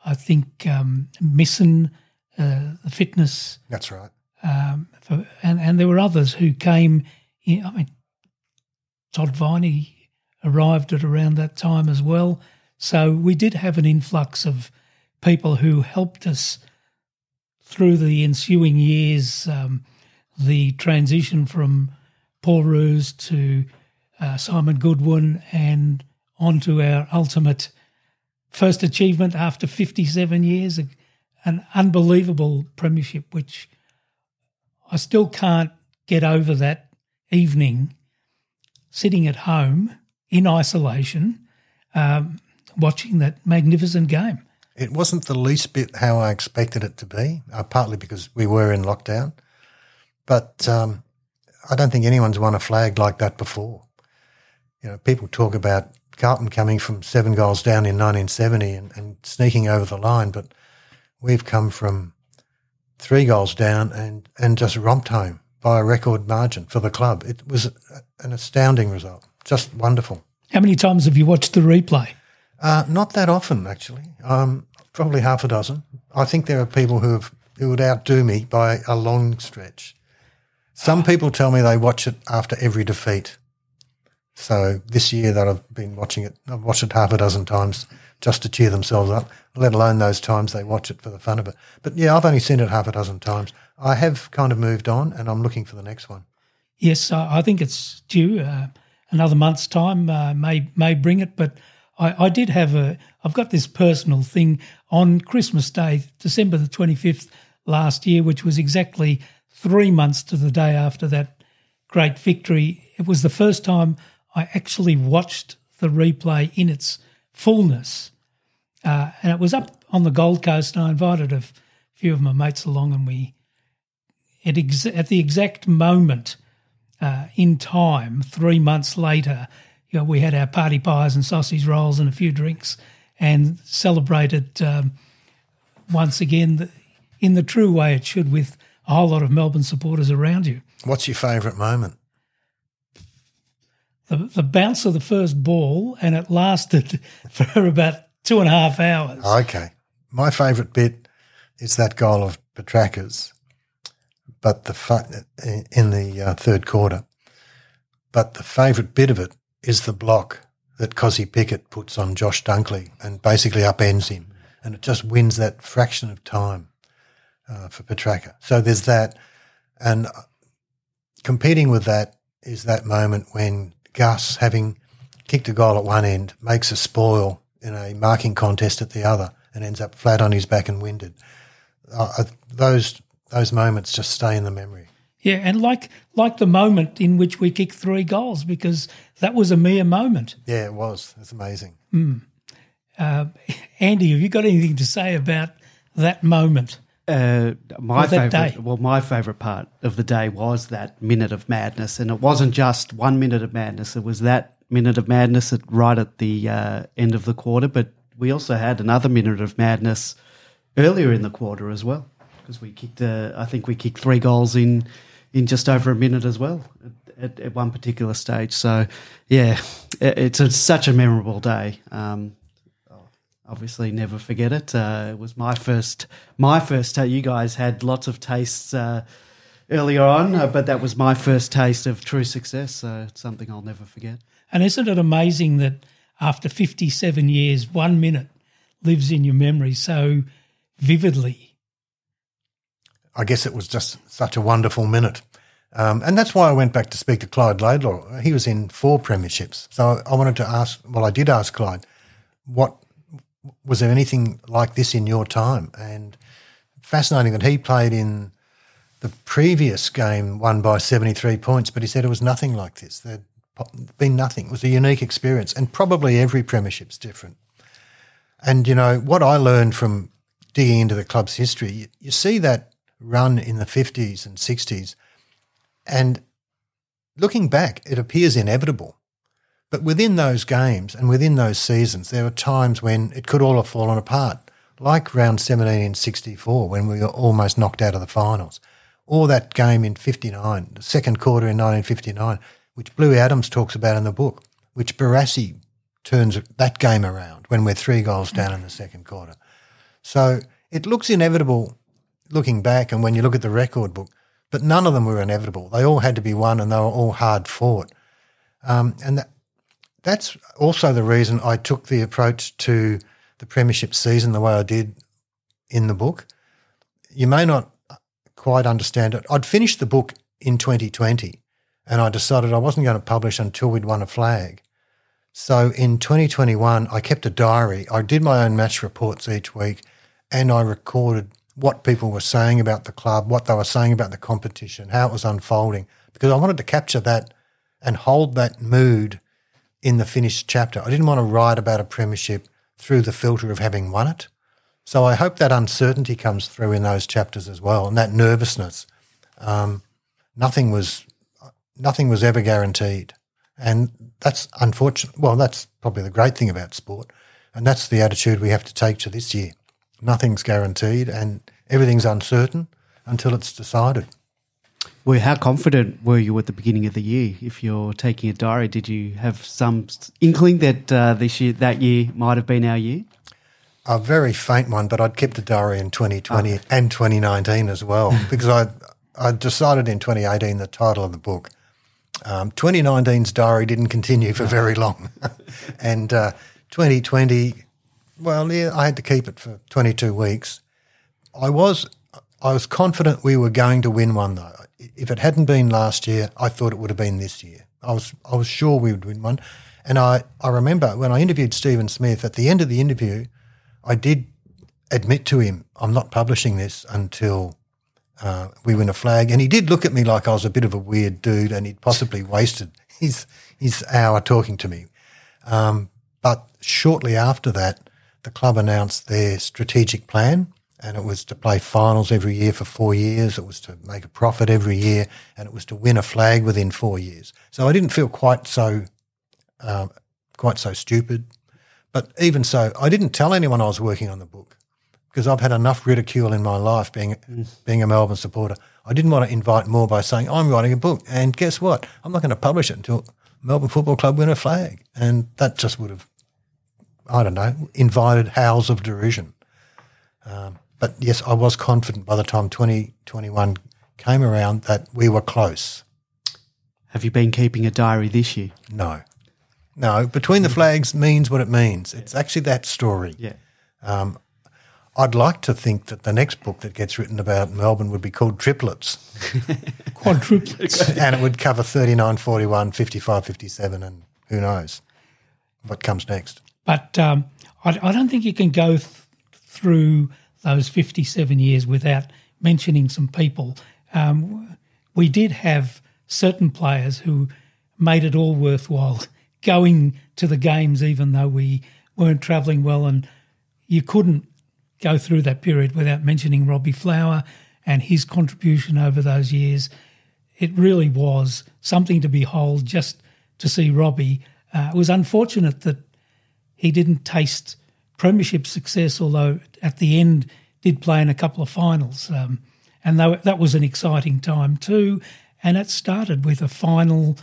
I think um, Misson, uh, the fitness. That's right. Um, for, and, and there were others who came in. I mean, Todd Viney arrived at around that time as well. So we did have an influx of people who helped us through the ensuing years, um, the transition from Paul Roos to uh, Simon Goodwin and on to our ultimate first achievement after 57 years, an unbelievable premiership, which I still can't get over that evening sitting at home in isolation um, watching that magnificent game. It wasn't the least bit how I expected it to be, uh, partly because we were in lockdown. But um, I don't think anyone's won a flag like that before. You know, people talk about Carlton coming from seven goals down in 1970 and, and sneaking over the line, but we've come from three goals down and, and just romped home by a record margin for the club. It was an astounding result, just wonderful. How many times have you watched the replay? Uh, not that often, actually. Um, probably half a dozen. I think there are people who have who would outdo me by a long stretch. Some people tell me they watch it after every defeat. So this year that I've been watching it, I've watched it half a dozen times just to cheer themselves up, let alone those times they watch it for the fun of it. But yeah, I've only seen it half a dozen times. I have kind of moved on and I'm looking for the next one. Yes, I think it's due. Uh, another month's time uh, may may bring it, but I, I did have a, I've got this personal thing on Christmas Day, December the 25th last year, which was exactly three months to the day after that great victory. It was the first time I actually watched the replay in its fullness. Uh, and it was up on the Gold Coast, and I invited a few of my mates along, and we, at, ex- at the exact moment uh, in time, three months later, you know, we had our party pies and sausage rolls and a few drinks and celebrated um, once again the, in the true way it should with a whole lot of Melbourne supporters around you. What's your favourite moment? The, the bounce of the first ball, and it lasted for about two and a half hours. Okay. My favourite bit is that goal of Petracca's, but the in the uh, third quarter. But the favourite bit of it is the block that Kozzy Pickett puts on Josh Dunkley and basically upends him. And it just wins that fraction of time uh, for Petracca. So there's that. And competing with that is that moment when Gus, having kicked a goal at one end, makes a spoil in a marking contest at the other and ends up flat on his back and winded. Uh, those those moments just stay in the memory. Yeah, and like like the moment in which we kicked three goals because that was a mere moment. Yeah, it was. It's amazing. Mm. Uh, Andy, have you got anything to say about that moment? Uh, my favorite, well, my favorite part of the day was that minute of madness, and it wasn't just one minute of madness. It was that minute of madness at, right at the uh, end of the quarter, but we also had another minute of madness earlier in the quarter as well, because we kicked. Uh, I think we kicked three goals in in just over a minute as well at, at one particular stage. So, yeah, it, it's a, such a memorable day. Um, obviously never forget it. Uh, it was my first, my first. ta you guys had lots of tastes uh, earlier on, uh, but that was my first taste of true success. So it's something I'll never forget. And isn't it amazing that after 57 years, one minute lives in your memory so vividly? I guess it was just such a wonderful minute. Um, and that's why I went back to speak to Clyde Laidlaw. He was in four premierships. So I wanted to ask, well, I did ask Clyde, what was there anything like this in your time? And fascinating that he played in the previous game, won by 73 points, but he said it was nothing like this. There'd been nothing. It was a unique experience. And probably every premiership's different. And, you know, what I learned from digging into the club's history, you, you see that run in the 50s and 60s, and looking back, it appears inevitable. But within those games and within those seasons, there were times when it could all have fallen apart, like round 17 in 64, when we were almost knocked out of the finals, or that game in 59, the second quarter in 1959, which Blue Adams talks about in the book, which Barassi turns that game around when we're three goals down in the second quarter. So it looks inevitable looking back and when you look at the record book, but none of them were inevitable. They all had to be won and they were all hard fought. Um, and that, that's also the reason I took the approach to the Premiership season the way I did in the book. You may not quite understand it. I'd finished the book in 2020 and I decided I wasn't going to publish until we'd won a flag. So in 2021, I kept a diary. I did my own match reports each week and I recorded what people were saying about the club, what they were saying about the competition, how it was unfolding, because I wanted to capture that and hold that mood in the finished chapter. I didn't want to write about a premiership through the filter of having won it. So I hope that uncertainty comes through in those chapters as well, and that nervousness. Um, nothing was nothing was ever guaranteed, and that's unfortunate. Well, that's probably the great thing about sport, and that's the attitude we have to take to this year. Nothing's guaranteed, and everything's uncertain until it's decided. Well, how confident were you at the beginning of the year? If you're taking a diary, did you have some inkling that uh, this year, that year, might have been our year? A very faint one, but I'd kept a diary in 2020 and 2019 as well because I I decided in 2018 the title of the book. Um, 2019's diary didn't continue for very long, and uh, 2020, well, yeah, I had to keep it for 22 weeks. I was I was confident we were going to win one though. If it hadn't been last year, I thought it would have been this year. I was I was sure we would win one, and I I remember when I interviewed Stephen Smith at the end of the interview. I did admit to him, I'm not publishing this until uh, we win a flag. And he did look at me like I was a bit of a weird dude and he'd possibly wasted his, his hour talking to me. Um, but shortly after that, the club announced their strategic plan and it was to play finals every year for four years. It was to make a profit every year and it was to win a flag within four years. So I didn't feel quite so, uh, quite so stupid. But even so, I didn't tell anyone I was working on the book because I've had enough ridicule in my life being being a Melbourne supporter. I didn't want to invite more by saying I'm writing a book, and guess what? I'm not going to publish it until Melbourne Football Club win a flag, and that just would have, I don't know, invited howls of derision. Um, but yes, I was confident by the time 2021 came around that we were close. Have you been keeping a diary this year? No. No, between the flags means what it means. It's actually that story. Yeah. Um, I'd like to think that the next book that gets written about Melbourne would be called Triplets Quadruplets. and it would cover 39, 41, 55, 57, and who knows what comes next. but um, I, I don't think you can go th- through those 57 years without mentioning some people. Um, we did have certain players who made it all worthwhile going to the games, even though we weren't travelling well and you couldn't go through that period without mentioning Robbie Flower and his contribution over those years. It really was something to behold just to see Robbie. Uh, it was unfortunate that he didn't taste premiership success, although at the end did play in a couple of finals. Um, and that was an exciting time too. And it started with a final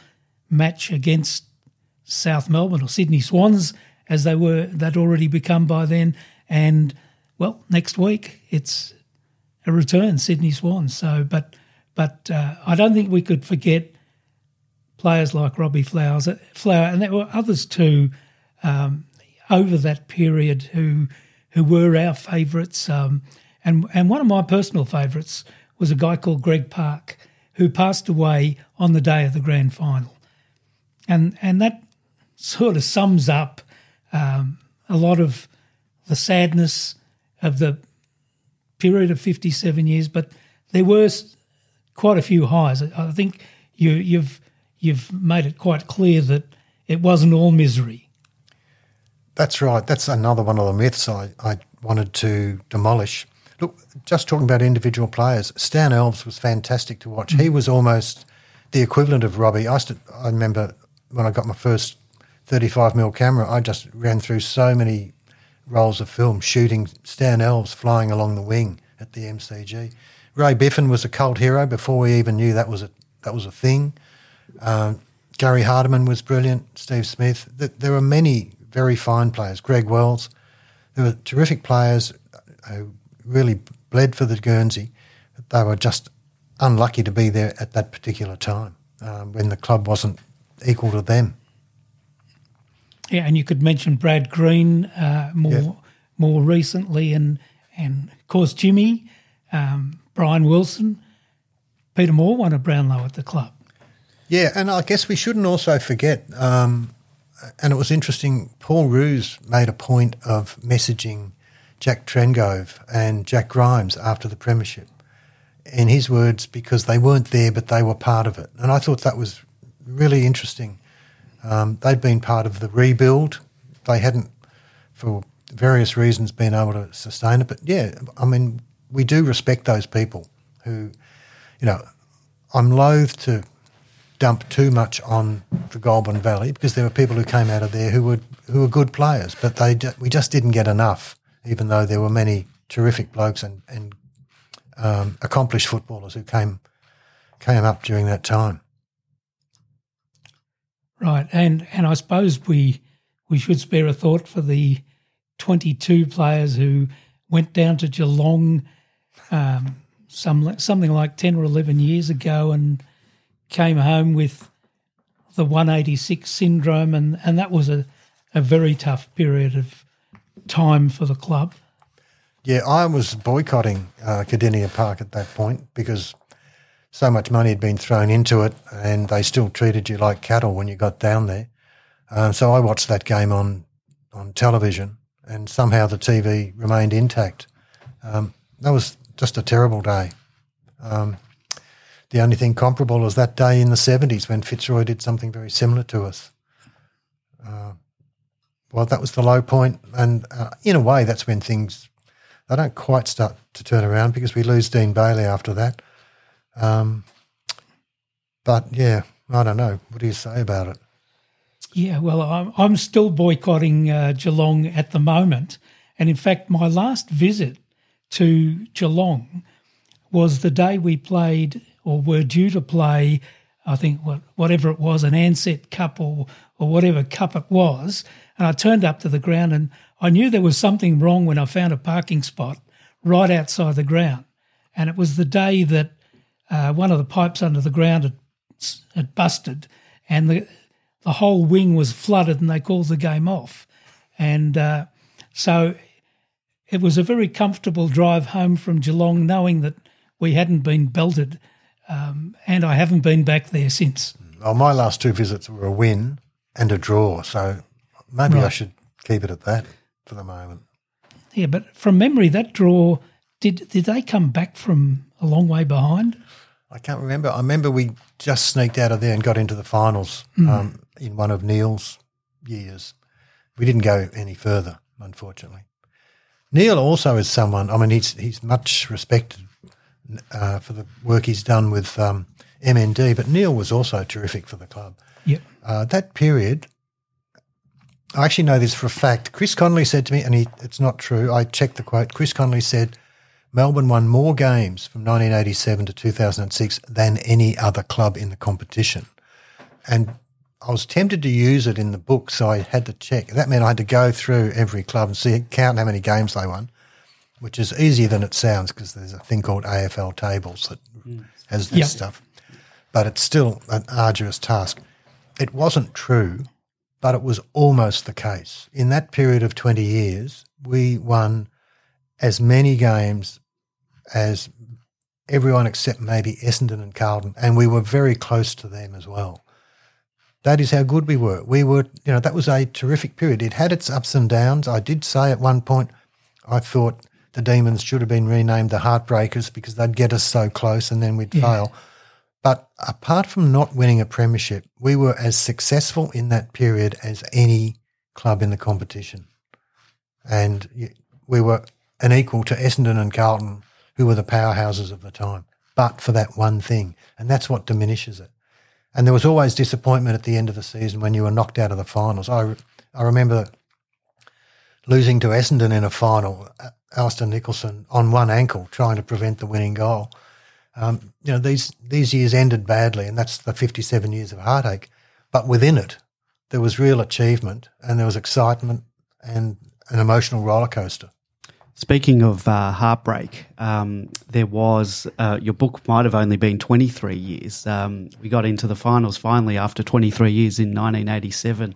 match against South Melbourne or Sydney Swans, as they were they'd already become by then. And well, next week it's a return, Sydney Swans. So, but but uh, I don't think we could forget players like Robbie Flowers, Flower, and there were others too um, over that period who who were our favourites. Um, and and one of my personal favourites was a guy called Greg Parke, who passed away on the day of the grand final, and and that sort of sums up um, a lot of the sadness of the period of 57 years, but there were quite a few highs. I think you, you've you've made it quite clear that it wasn't all misery. That's right. That's another one of the myths I, I wanted to demolish. Look, just talking about individual players, Stan Alves was fantastic to watch. Mm. He was almost the equivalent of Robbie. I, st- I remember when I got my first 35 mm camera, I just ran through so many rolls of film shooting Stan Alves flying along the wing at the MCG. Ray Biffin was a cult hero before we even knew that was a that was a thing. Um, Gary Hardiman was brilliant. Steve Smith. There were many very fine players. Greg Wells. There were terrific players who really bled for the Guernsey. They were just unlucky to be there at that particular time um, when the club wasn't equal to them. Yeah, and you could mention Brad Green uh, more yeah. more recently, and and of course Jimmy, um, Brian Wilson, Peter Moore won a Brownlow at the club. Yeah, and I guess we shouldn't also forget, um, and it was interesting, Paul Roos made a point of messaging Jack Trengove and Jack Grimes after the Premiership. In his words, because they weren't there, but they were part of it. And I thought that was really interesting. Um, they'd been part of the rebuild. They hadn't, for various reasons, been able to sustain it. But yeah, I mean, we do respect those people who, you know, I'm loath to dump too much on the Goulburn Valley because there were people who came out of there who were who were good players, but they we just didn't get enough, even though there were many terrific blokes and and um, accomplished footballers who came came up during that time. Right, and and I suppose we we should spare a thought for the twenty two players who went down to Geelong, um, some something like ten or eleven years ago, and came home with the 186 syndrome, and, and that was a, a very tough period of time for the club. Yeah, I was boycotting uh, Kardinia Park at that point because so much money had been thrown into it, and they still treated you like cattle when you got down there. Um, so I watched that game on on television, and somehow the TV remained intact. Um, that was just a terrible day. Um, the only thing comparable was that day in the 70s when Fitzroy did something very similar to us. Uh, well, that was the low point, and uh, in a way, that's when things they don't quite start to turn around because we lose Dean Bailey after that. Um, but yeah, I don't know. What do you say about it? Yeah, well, I'm, I'm still boycotting uh, Geelong at the moment, and in fact, my last visit to Geelong was the day we played or were due to play, I think what, whatever it was, an Ansett Cup or or whatever cup it was. And I turned up to the ground and I knew there was something wrong when I found a parking spot right outside the ground. And it was the day that uh, one of the pipes under the ground had, had busted and the, the whole wing was flooded and they called the game off. And uh, so it was a very comfortable drive home from Geelong knowing that we hadn't been belted um, and I haven't been back there since. Well, my last two visits were a win and a draw, so maybe right. I should keep it at that for the moment. Yeah, but from memory, that draw did did they come back from a long way behind? I can't remember. I remember we just sneaked out of there and got into the finals mm. um, in one of Neale's years. We didn't go any further, unfortunately. Neil also is someone. I mean, he's he's much respected uh, for the work he's done with um, MND, but Neale was also terrific for the club. Yep. Uh, that period, I actually know this for a fact. Chris Connolly said to me, and he, it's not true. I checked the quote. Chris Connolly said Melbourne won more games from 1987 to 2006 than any other club in the competition. And I was tempted to use it in the book, so I had to check. That meant I had to go through every club and see count how many games they won, which is easier than it sounds because there's a thing called AFL tables that mm. has this Yep. stuff. But it's still an arduous task. It wasn't true, but it was almost the case. In that period of 20 years, we won as many games as everyone except maybe Essendon and Carlton, and we were very close to them as well. That is how good we were. We were, you know, that was a terrific period. It had its ups and downs. I did say at one point, I thought the Demons should have been renamed the Heartbreakers because they'd get us so close and then we'd Yeah. fail. But apart from not winning a premiership, we were as successful in that period as any club in the competition. And we were an equal to Essendon and Carlton, who were the powerhouses of the time, but for that one thing. And that's what diminishes it. And there was always disappointment at the end of the season when you were knocked out of the finals. I, I remember losing to Essendon in a final, uh, Alistair Nicholson on one ankle trying to prevent the winning goal. Um, you know, these, these years ended badly, and that's the 57 years of heartache. But within it, there was real achievement and there was excitement and an emotional roller coaster. Speaking of uh, heartbreak, um, there was uh, your book might have only been 23 years. Um, we got into the finals finally after 23 years in 1987.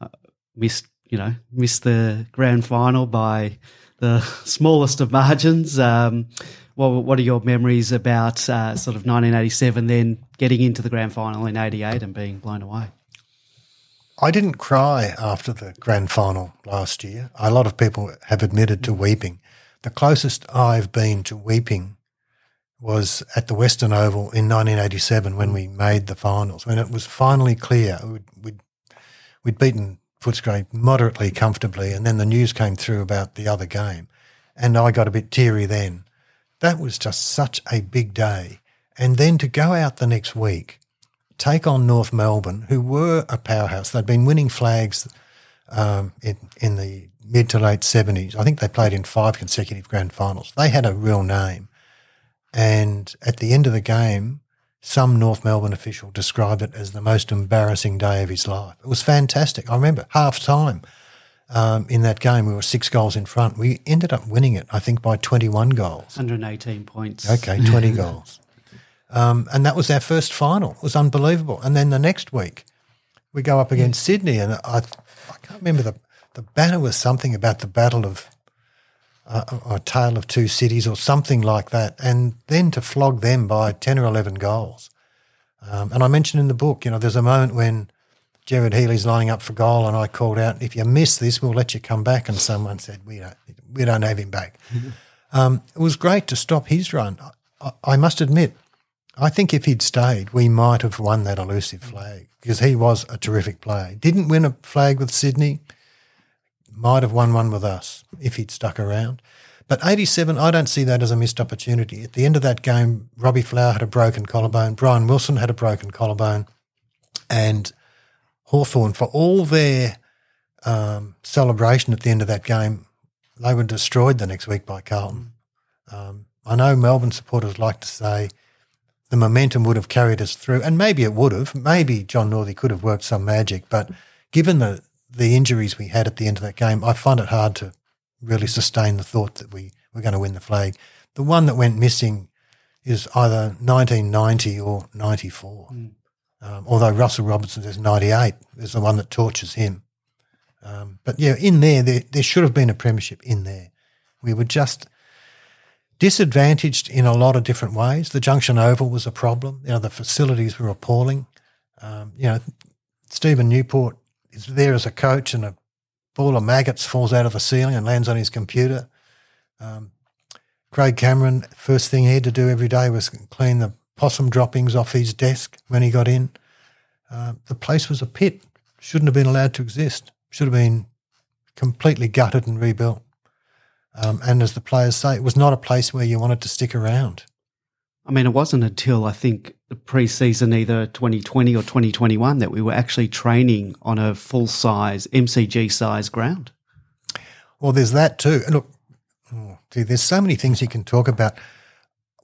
Uh, missed, you know, missed the grand final by the smallest of margins. Um, what, what are your memories about uh, sort of 1987, then getting into the grand final in 88 and being blown away? I didn't cry after the grand final last year. A lot of people have admitted to weeping. The closest I've been to weeping was at the Western Oval in 1987 when we made the finals, when it was finally clear we'd, we'd, we'd beaten Footscray moderately comfortably, and then the news came through about the other game, and I got a bit teary then. That was just such a big day. And then to go out the next week take on North Melbourne, who were a powerhouse. They'd been winning flags um, in, in the mid to late 70s. I think they played in five consecutive grand finals. They had a real name. And at the end of the game, some North Melbourne official described it as the most embarrassing day of his life. It was fantastic. I remember half time um, in that game, we were six goals in front. We ended up winning it, I think, by 21 goals. 118 points. Okay, 20 goals. Um, and that was our first final. It was unbelievable. And then the next week, we go up against Sydney, and I, I can't remember the, the banner was something about the Battle of, uh, or Tale of Two Cities or something like that. And then to flog them by 10 or 11 goals. Um, and I mentioned in the book, you know, there's a moment when Gerard Healy's lining up for goal, and I called out, "If you miss this, we'll let you come back." And someone said, "We don't, we don't have him back." um, it was great to stop his run. I, I must admit, I think if he'd stayed, we might have won that elusive flag because he was a terrific player. Didn't win a flag with Sydney, might have won one with us if he'd stuck around. But 87, I don't see that as a missed opportunity. At the end of that game, Robbie Flower had a broken collarbone, Brian Wilson had a broken collarbone, and Hawthorn, for all their um, celebration at the end of that game, they were destroyed the next week by Carlton. Um, I know Melbourne supporters like to say the momentum would have carried us through, and maybe it would have. Maybe John Northey could have worked some magic, but given the the injuries we had at the end of that game, I find it hard to really sustain the thought that we were going to win the flag. The one that went missing is either 1990 or 94. Um, although Russell Robertson is 98, is the one that tortures him. Um, but yeah, in there, there, there should have been a premiership in there. We were just disadvantaged in a lot of different ways. The Junction Oval was a problem. You know, the facilities were appalling. Um, you know, Stephen Newport is there as a coach and a ball of maggots falls out of the ceiling and lands on his computer. Um, Craig Cameron, first thing he had to do every day was clean the possum droppings off his desk when he got in. Uh, the place was a pit. Shouldn't have been allowed to exist. Should have been completely gutted and rebuilt. Um, and as the players say, it was not a place where you wanted to stick around. I mean, it wasn't until I think pre-season, either 2020 or 2021, that we were actually training on a full size MCG size ground. Well, there's that too. Look, oh, there's so many things you can talk about.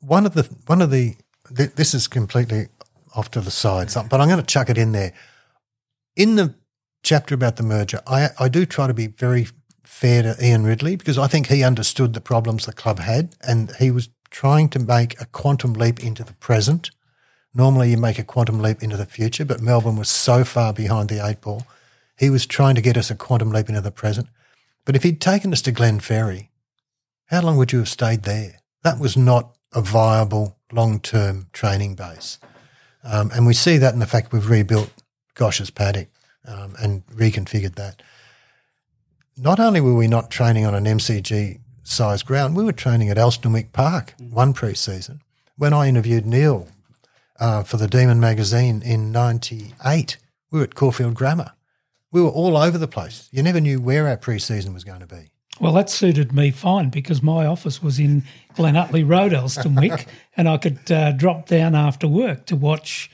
One of the one of the th- this is completely off to the side, but I'm going to chuck it in there. In the chapter about the merger, I I do try to be very fair to Ian Ridley because I think he understood the problems the club had, and he was trying to make a quantum leap into the present. Normally, you make a quantum leap into the future, but Melbourne was so far behind the eight ball. He was trying to get us a quantum leap into the present. But if he'd taken us to Glenferrie, how long would you have stayed there? That was not a viable long term training base. Um, and we see that in the fact we've rebuilt Gosch's Paddock um, and reconfigured that. Not only were we not training on an MCG sized ground, we were training at Elsternwick Park one pre season. When I interviewed Neil uh, for the Demon magazine in 98, we were at Caulfield Grammar. We were all over the place. You never knew where our pre season was going to be. Well, that suited me fine because my office was in Glen Huntly Road, Elsternwick, and I could uh, drop down after work to watch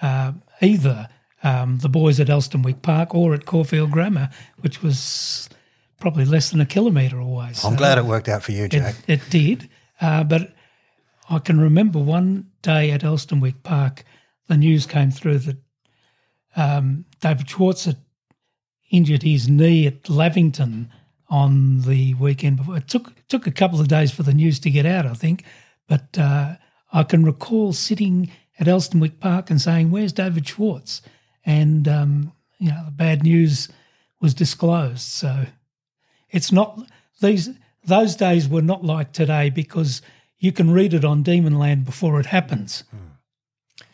uh, either um, the boys at Elsternwick Park or at Caulfield Grammar, which was probably less than a kilometre away. I'm glad it worked out for you, Jack. It, it did, uh, but I can remember one day at Elsternwick Park, the news came through that um, David Schwarz had injured his knee at Lavington on the weekend before. It took took a couple of days for the news to get out, I think, but uh, I can recall sitting at Elsternwick Park and saying, "Where's David Schwarz?" And um, you know, the bad news was disclosed. So it's not these those days were not like today because you can read it on Demonland before it happens. Hmm.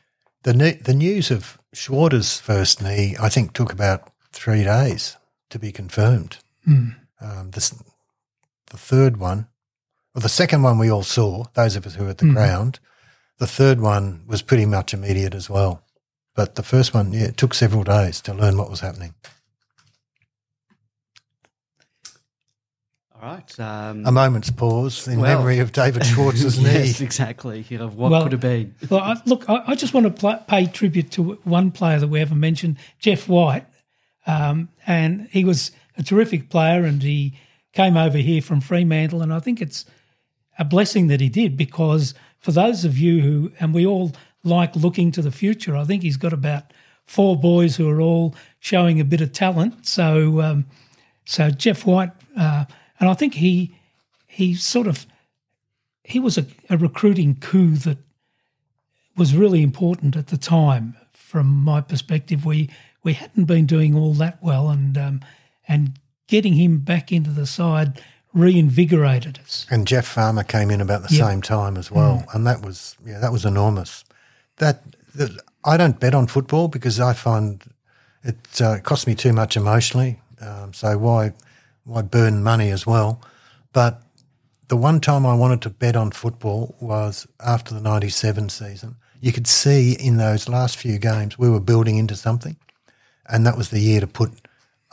The, ne- the news of Schwarter's first knee, I think, took about three days to be confirmed. Hmm. Um, the, the third one, or the second one we all saw, those of us who were at the hmm. ground. The third one was pretty much immediate as well. But the first one, yeah, it took several days to learn what was happening. Right. Um, A moment's pause in Well- memory of David Schwarz's knee. yes, exactly. You know, what Well- could have been? Well, I, look, I, I just want to pl- pay tribute to one player that we haven't mentioned, Jeff White, um, and he was a terrific player, and he came over here from Fremantle, and I think it's a blessing that he did because for those of you who, and we all like looking to the future, I think he's got about four boys who are all showing a bit of talent. So, um, so Jeff White, uh, and I think he he sort of he was a, a recruiting coup that was really important at the time. From my perspective, we we hadn't been doing all that well, and um, and getting him back into the side reinvigorated us. And Jeff Farmer came in about the Yep. same time as well, and that was yeah, that was enormous. That, that I don't bet on football because I find it uh, costs me too much emotionally. Um, so why why burn money as well? But the one time I wanted to bet on football was after the '97 season. You could see in those last few games we were building into something, and that was the year to put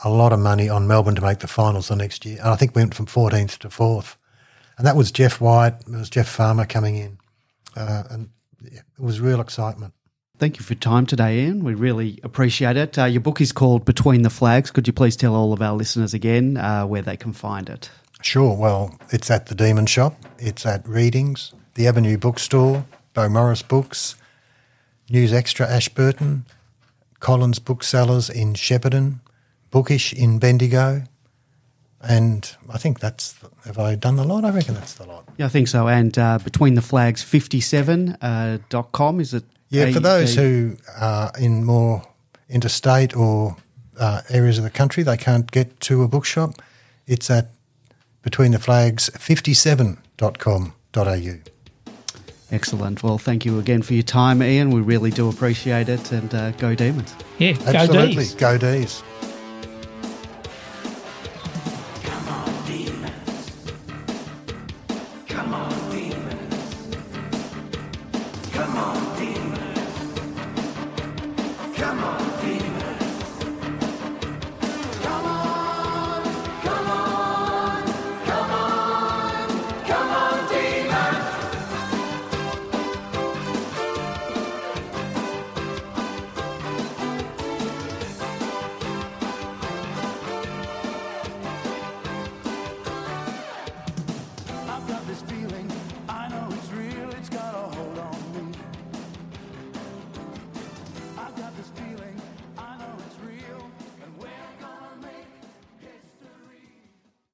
a lot of money on Melbourne to make the finals the next year. And I think we went from 14th to fourth and that was Jeff White. It was Jeff Farmer coming in, uh, and it was real excitement. Thank you for your time today, Ian. We really appreciate it. Uh, your book is called Between the Flags. Could you please tell all of our listeners again uh, where they can find it? Sure. Well, it's at the Demon Shop. It's at Readings, the Avenue Bookstore, Beaumaris Books, News Extra Ashburton, Collins Booksellers in Shepparton, Bookish in Bendigo, and I think that's. Have I done the lot? I reckon that's the lot. Yeah, I think so. And uh, Between the Flags 57 uh, dot com, is it? Yeah, for those who are in more interstate or uh, areas of the country, they can't get to a bookshop. It's at between the flags 57.com.au. Excellent. Well, thank you again for your time, Ian. We really do appreciate it. And uh, go Demons. Yeah, go Absolutely. D's. Go D's.